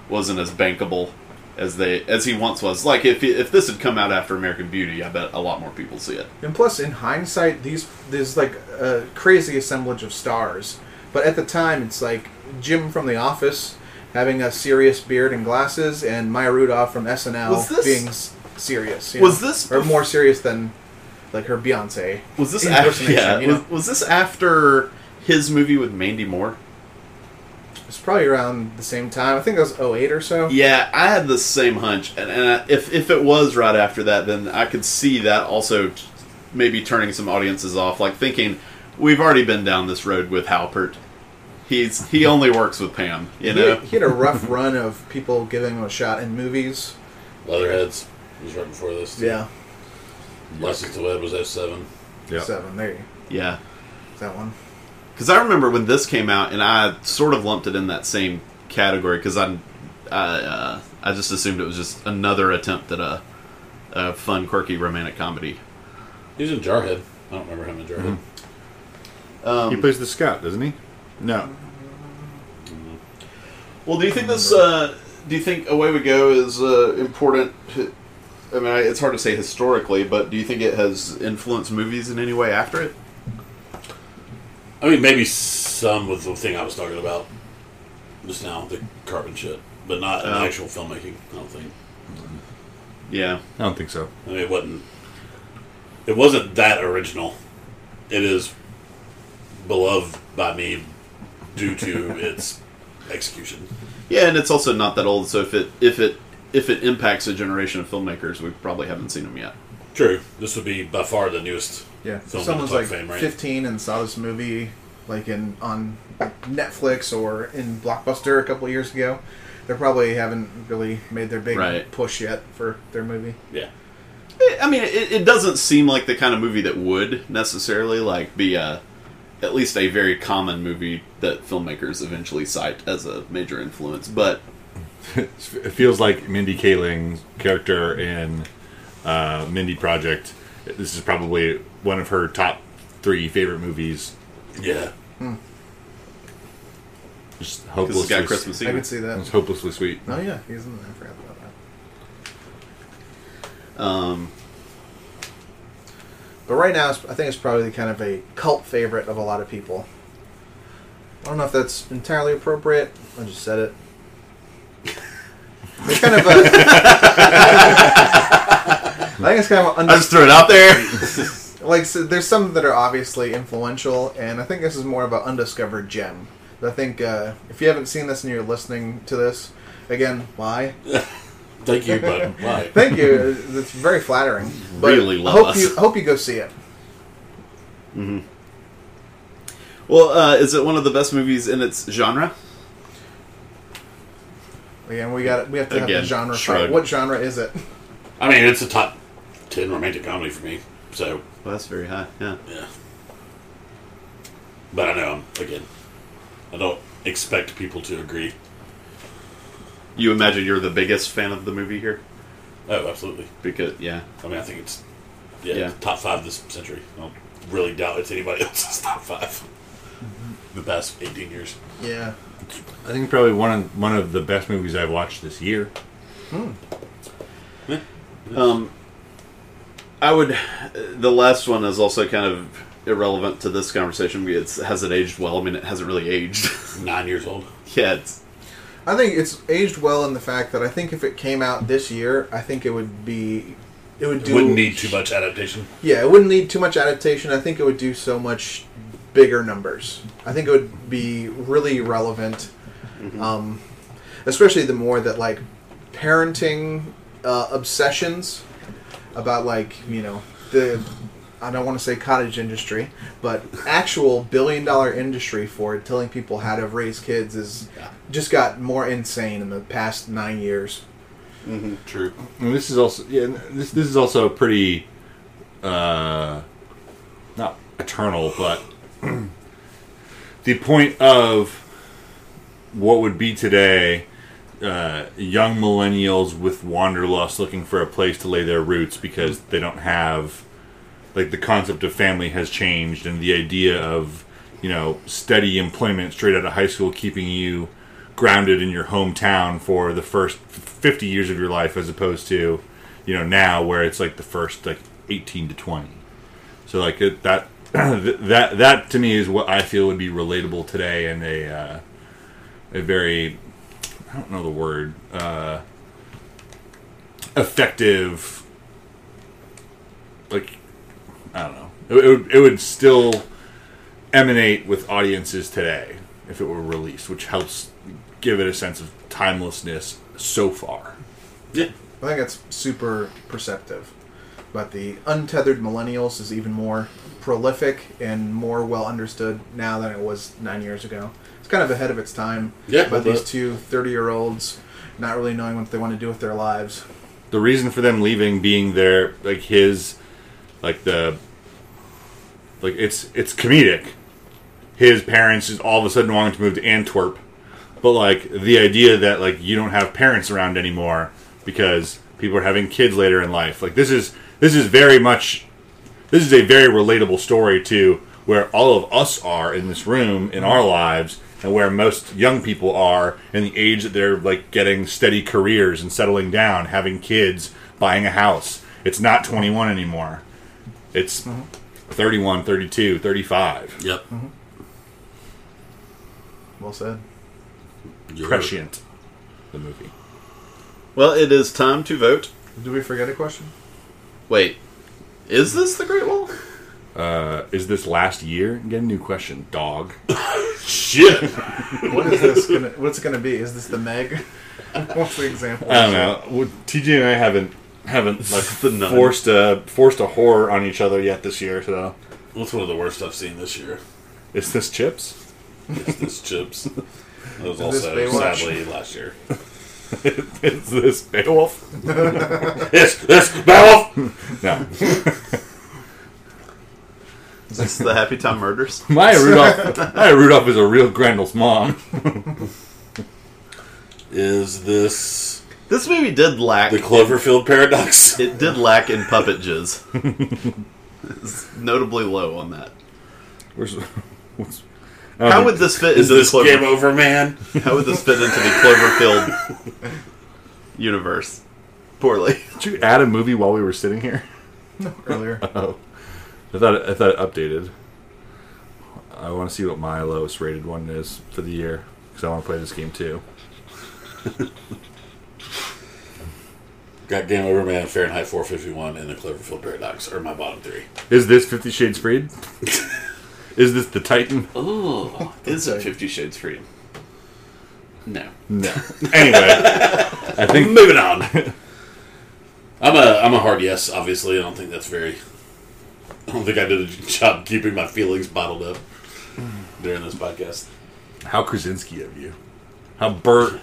S1: wasn't as bankable as they as he once was. Like if if this had come out after American Beauty, I bet a lot more people see it.
S2: And plus, in hindsight, these there's like a crazy assemblage of stars. But at the time, it's like Jim from The Office having a serious beard and glasses, and Maya Rudolph from SNL
S1: this-
S2: being s- serious. you
S1: Was
S2: know?
S1: this
S2: or more serious than like her Beyonce?
S1: Was this after? Yeah,
S2: you know?
S1: was, was this after his movie with Mandy Moore?
S2: It's probably around the same time. I think it was 08 or so.
S1: Yeah, I had the same hunch, and, and I- if if it was right after that, then I could see that also maybe turning some audiences off, like thinking we've already been down this road with Halpert. He's he only works with Pam, you
S2: He,
S1: know.
S2: he had a rough run of people giving him a shot in movies.
S3: Leatherheads was right before this.
S2: Yeah,
S3: License to Wed was F7.
S4: Yeah.
S2: seven. There you
S1: Yeah,
S2: that one.
S1: because I remember when this came out, and I sort of lumped it in that same category because I I, uh, I just assumed it was just another attempt at a, a fun, quirky romantic comedy.
S3: He was in Jarhead. I don't remember him in Jarhead.
S1: Um,
S4: He plays the scout, doesn't he? No.
S1: Well, do you think this? Uh, do you think Away We Go is uh, important? I mean, I- it's hard to say historically, but do you think it has influenced movies in any way after it?
S3: I mean, maybe some with the thing I was talking about just now, the carbon shit, but not in
S1: Oh.
S3: actual filmmaking. I don't think.
S1: Yeah,
S4: I don't think so.
S3: I mean, it wasn't. It wasn't that original. It is beloved by me due to its execution.
S1: yeah, and it's also not that old. So if it if it if it impacts a generation of filmmakers, we probably haven't seen them yet.
S3: True. This would be by far the newest.
S2: Yeah,
S3: Film
S2: if someone's like
S3: fame, right?
S2: 15 and saw this movie like in on Netflix or in Blockbuster a couple of years ago. They probably haven't really made their big
S1: Right.
S2: push yet for their movie.
S3: Yeah.
S1: Eh, I mean, it, it doesn't seem like the kind of movie that would necessarily like be a at least a very common movie that filmmakers eventually cite as a major influence. But
S4: it feels like Mindy Kaling's character in uh, Mindy Project. This is probably one of her top three favorite movies.
S3: Yeah.
S4: Just hopelessly,
S1: got Christmas
S2: I
S1: Eve.
S2: can see that.
S4: It's hopelessly sweet.
S2: Oh yeah, he's in there. I forgot about that.
S1: Um,
S2: But right now, it's, I think it's probably kind of a cult favorite of a lot of people. I don't know if that's entirely appropriate. I just said it. It's kind of a. I think it's kind of
S1: I just threw it out there.
S2: like so there's some that are obviously influential, and I think this is more of an undiscovered gem. I think uh, if you haven't seen this and you're listening to this, again, why?
S3: Thank you, but why?
S2: Thank you. It's very flattering. But
S1: Really love
S2: I hope
S1: us.
S2: you hope you go see it. Mhm.
S1: Well, uh, is it one of the best movies in its genre?
S2: Again, we got we have to have the genre
S1: shrug.
S2: fight. What genre is it?
S3: I mean, it's a top 10 romantic comedy for me. So,
S1: Well, that's very high. Yeah.
S3: yeah. But I know, I'm, again, I don't expect people to agree.
S1: You imagine you're the biggest fan of the movie here
S3: Oh, absolutely.
S1: because yeah,
S3: I mean, I think it's yeah,
S1: Yeah.
S3: top five this century. I don't really doubt it's anybody else's top 5 The past eighteen years.
S2: Yeah.
S4: I think probably one of one of the best movies I've watched this year. Hmm.
S1: Um, I would. The last one is also kind of irrelevant to this conversation because has it aged well? I mean, it hasn't really aged.
S3: Nine years old.
S1: yeah, it's
S2: I think it's aged well in the fact that I think if it came out this year, I think it would be, it would do.
S3: Wouldn't need too much adaptation.
S2: Yeah, it wouldn't need too much adaptation. I think it would do so much bigger numbers. I think it would be really relevant, um, especially the more that like parenting uh, obsessions about like you know the I don't want to say cottage industry, but actual billion dollar industry for it, telling people how to raise kids is
S3: Yeah.
S2: just got more insane in the past nine years.
S3: True.
S4: And this is also yeah. This this is also a pretty, uh, not eternal, but the point of what would be today, uh, young millennials with wanderlust looking for a place to lay their roots because they don't have, like the concept of family has changed and the idea of you know steady employment straight out of high school keeping you grounded in your hometown for the first 50 years of your life as opposed to you know now where it's like the first like 18 to 20 so like it, that that that to me is what i feel would be relatable today and a uh, a very i don't know the word uh effective like i don't know it, it would, it would still emanate with audiences today if it were released which helps give it a sense of timelessness so far
S3: Yeah.
S2: I think it's super perceptive. But the untethered millennials is even more prolific and more well understood now than it was nine years ago. It's kind of ahead of its time.
S3: Yeah, but-
S2: these two 30 year olds not really knowing what they want to do with their lives.
S4: the reason for them leaving being their like his like the like it's it's comedic. His parents is all of a sudden wanting to move to antwerp. But like the idea that like you don't have parents around anymore because people are having kids later in life. Like this is this is very much this is a very relatable story to where all of us are in this room in our lives and where most young people are in the age that they're like getting steady careers and settling down having kids buying a house. It's not 21 anymore it's 31 32 35
S3: Yep.
S2: Well said.
S3: You're-
S4: prescient the movie
S1: well, it is time to vote.
S2: Did we forget a question?
S1: Wait, is this the Great Wall?
S4: uh, is this last year get a new question dog
S3: Shit.
S2: What is this gonna? What's it gonna be? Is this the Meg? What's the example?
S4: i don't know Well, tj and i haven't haven't like
S1: The
S4: forced a forced a horror on each other yet this year so
S3: What's one of the worst I've seen this year?
S4: is this chips Is
S3: This chips. That was
S2: Is
S3: also sadly last year.
S4: is this beowulf
S3: Yes, this Beowulf.
S4: no
S1: Is this the Happy Time Murders?
S4: Maya Rudolph. Maya Rudolph is a real Grendel's mom.
S3: Is this
S1: This movie did lack.
S3: the Cloverfield paradox?
S1: It did lack in puppet jizz. it's notably low on that.
S4: Where's, what's,
S1: How would this fit
S3: Is
S1: into the
S3: this
S1: Clover?
S3: game over, man?
S1: How would this fit into the Cloverfield universe? Poorly.
S4: did you add a movie while we were sitting here?
S2: No, earlier.
S4: Oh, I thought it, I thought it updated. I want to see what my lowest rated one is for the year because I want to play this game too.
S3: Got Game Over Man, Fahrenheit 451, and the Cloverfield paradox are my bottom three.
S4: Is this Fifty Shades Freed? is this the Titan?
S1: Oh, is it Fifty Shades Freedom? No.
S4: No. Anyway, I think
S3: Moving on. I'm a I'm a hard yes. Obviously, I don't think that's very. I don't think I did a good job keeping my feelings bottled up during this podcast.
S4: how Krasinski of you, how Burt.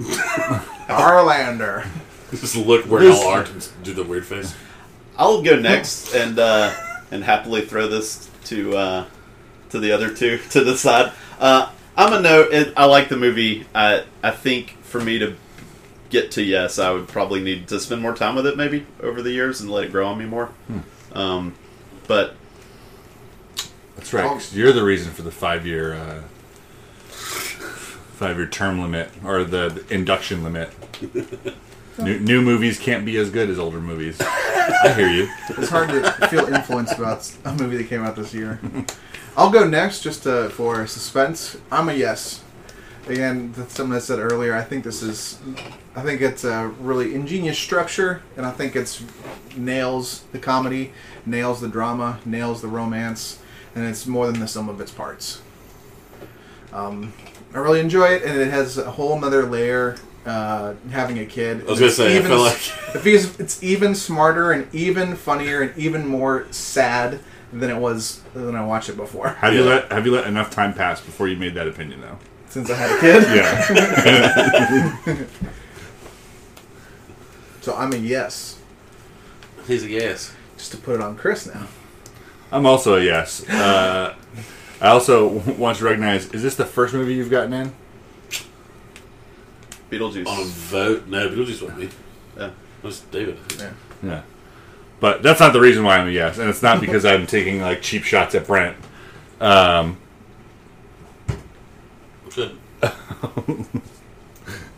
S2: Farlander.
S3: Just look where
S1: This-
S3: y'all are and do the weird face.
S1: I'll go next and uh, and happily throw this to uh, to the other two to decide. Uh, I'm a no. It, I like the movie. I I think for me to get to yes, I would probably need to spend more time with it maybe over the years and let it grow on me more. Um, but
S4: That's right. 'cause you're the reason for the five year uh, five year term limit or the, the induction limit. new, new movies can't be as good as older movies. I hear you.
S2: It's hard to feel influenced about a movie that came out this year. I'll go next just uh, for suspense. I'm a yes. Again, that's something I said earlier. I think this is, I think it's a really ingenious structure, and I think it's nails the comedy, nails the drama, nails the romance, and it's more than the sum of its parts. Um, I really enjoy it, and it has a whole other layer. Uh, having a kid,
S3: I was gonna say, I feel like-
S2: if he's, it's even smarter and even funnier and even more sad than it was than I watched it before.
S4: Have you let Have you let enough time pass before you made that opinion though?
S2: Since I had a kid,
S4: Yeah.
S2: so I'm a yes.
S3: He's a yes.
S2: Just to put it on Chris now.
S4: I'm also a yes. Uh, I also want to recognize: is this the first movie you've gotten in?
S1: Beetlejuice.
S3: On a vote? No, Beetlejuice wouldn't be.
S1: Yeah.
S3: That's David.
S2: Yeah.
S4: Yeah. But that's not the reason why I'm a yes, and it's not because I'm taking like cheap shots at Brent. Um,
S3: Good.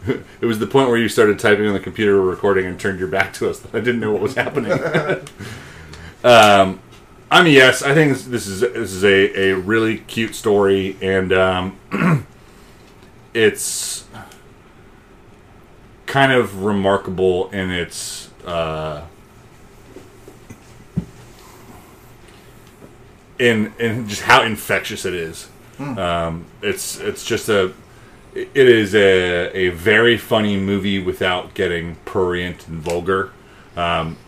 S4: it was the point where you started typing on the computer recording and turned your back to us. That I didn't know what was happening. um, I'm a yes. I think this, this is this is a, a really cute story, and um, it's kind of remarkable in its. Uh, in in just how infectious it is. Um, it's it's just a it is a a very funny movie without getting prurient and vulgar. Um,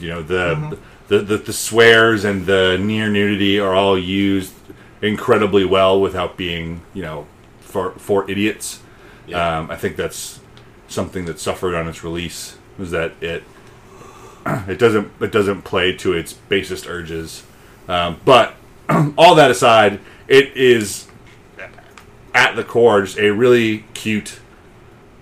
S4: you know the, the, the the swears and the near nudity are all used incredibly well without being you know for for idiots.
S3: Yeah.
S4: Um, I think that's something that suffered on its release was that it it doesn't it doesn't play to its basest urges. Um, but all that aside, it is at the core just a really cute,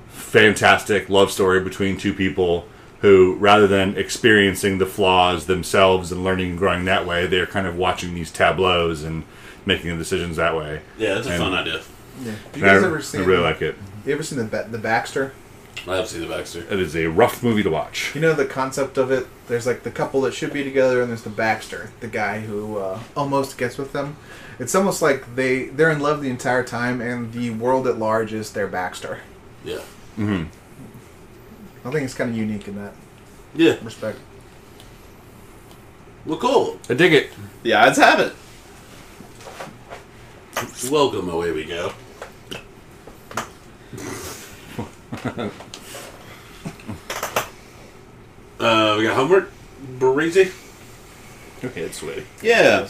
S4: fantastic love story between two people who, rather than experiencing the flaws themselves and learning and growing that way, they're kind of watching these tableaus and making the decisions that way.
S3: Yeah, that's a
S4: And-
S3: fun idea.
S2: Yeah. Have you guys
S4: I,
S2: ever
S4: I really like it.
S2: You ever seen the the Baxter?
S3: I have seen the Baxter.
S4: It is a rough movie to watch.
S2: You know the concept of it. There's like the couple that should be together, and there's the Baxter, the guy who uh, almost gets with them. It's almost like they they're in love the entire time, and the world at large is their Baxter.
S3: Yeah.
S4: hmm
S2: I think it's kind of unique in that
S3: Yeah.
S2: respect.
S3: Well, cool.
S4: I dig it.
S1: The odds have it.
S3: Welcome. Away we go. Uh, we got homework. Breezy.
S4: Okay, it's sweaty.
S1: Yeah.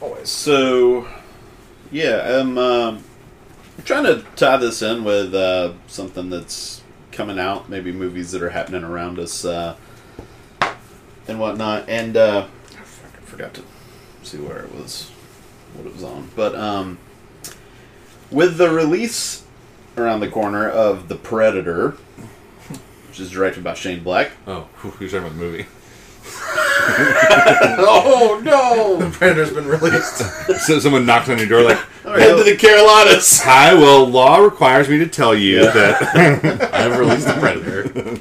S2: Always.
S1: So, yeah, I'm um, trying to tie this in with uh, something that's coming out, maybe movies that are happening around us uh, and whatnot. And uh, I forgot to see where it was, what it was on. But um, with the release around the corner of The Predator, which is directed by Shane Black.
S4: Oh, you're talking about the movie.
S3: oh no!
S2: The Predator's been released.
S4: So someone knocks on your door like,
S3: Head to the Carolinas.
S4: "Hi, well, law requires me to tell you that
S3: I have released the Predator.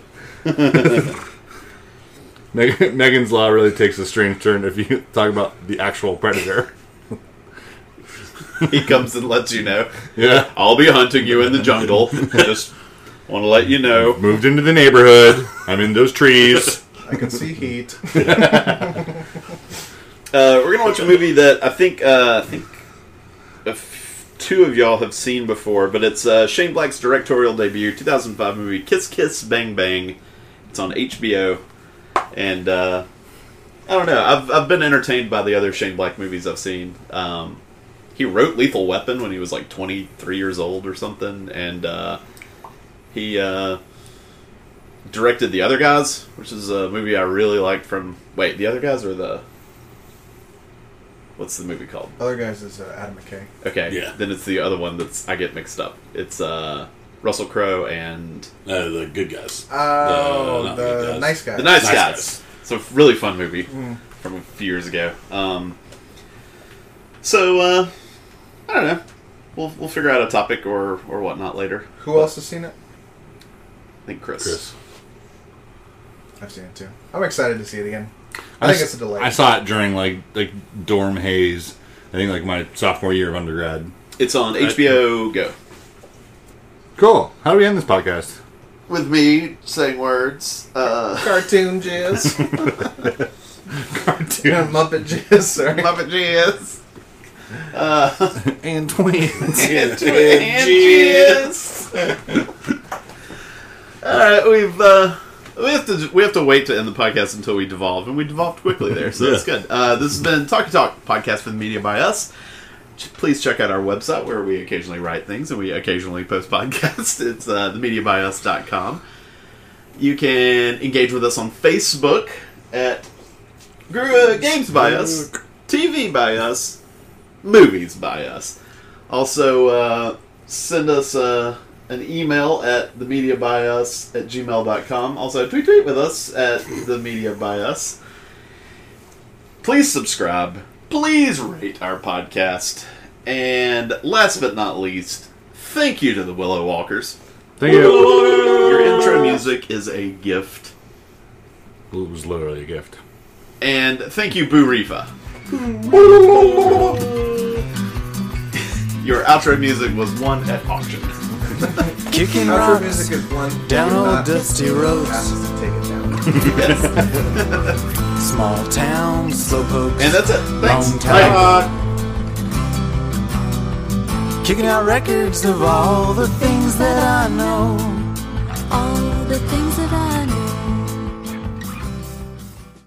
S4: Meg- Megan's Law really takes a strange turn if you talk about the actual predator."
S1: He comes and lets you know,
S4: Yeah,
S1: I'll be hunting you in the jungle. Just want to let you know.
S4: moved into the neighborhood. I'm in those trees.
S2: I can see heat.
S1: Uh, we're gonna watch a movie that I think uh, I think a f- two of y'all have seen before, but it's uh, Shane Black's directorial debut, 2005 movie Kiss Kiss Bang Bang. It's on HBO, and uh, I don't know. I've I've been entertained by the other Shane Black movies I've seen. Um, he wrote Lethal Weapon when he was like 23 years old or something, and uh, he uh, directed The Other Guys, which is a movie I really liked. From wait, The Other Guys or the what's the movie called?
S2: Other guys is uh, Adam McKay.
S1: Okay,
S3: Yeah.
S1: Then it's the other one that's I get mixed up. It's uh, Russell Crowe and
S3: Uh, the good guys.
S2: Oh,
S3: not
S2: the,
S3: the guys.
S2: nice guy.
S1: the Nice,
S3: Nice
S1: Guys.
S3: Guys.
S1: It's a really fun movie from a few years ago. Um, so uh, I don't know. We'll we'll figure out a topic or or whatnot later.
S2: Who else has seen it?
S1: I think Chris.
S3: Chris.
S2: I've seen it too. I'm excited to see it again. I,
S4: I
S2: think
S4: s-
S2: it's a delight.
S4: I saw it during like like dorm haze. I think like my sophomore year of undergrad.
S1: It's on HBO Go.
S4: Cool. How do we end this podcast?
S1: With me saying words. Uh,
S2: Cartoon jizz.
S4: Cartoon
S2: Muppet jizz, sorry.
S1: Muppet Jizz.
S4: and twins.
S1: And Jizz. All right, we've uh, we have to we have to wait to end the podcast until we devolve, and we devolved quickly there, so that's good. Uh, this has been Talkie Talk podcast for the media by us. Ch- Please check out our website where we occasionally write things and we occasionally post podcasts. It's uh, themediabyus.com. You can engage with us on Facebook at Gr- uh, Games by Us, TV by Us, Movies by Us. Also, uh, send us uh, an email at themediabyus at gmail.com. Also, tweet tweet with us at themediabyus. Please subscribe. Please rate our podcast. And last but not least, thank you to the Willow Walkers.
S4: Thank you.
S1: Your intro music is a gift.
S4: It was literally a gift.
S1: And thank you, Boo Rifa. Your outro music was one at auction.
S5: Kicking
S2: Outro
S5: rocks
S2: music is one
S5: down
S2: who
S5: old
S2: not
S5: dusty roads.
S2: asked to take it down.
S5: Small town, slowpokes.
S1: And that's it. Thanks.
S5: Long time.
S1: Bye.
S5: Kicking out records of all the things that I know. all the things that I know.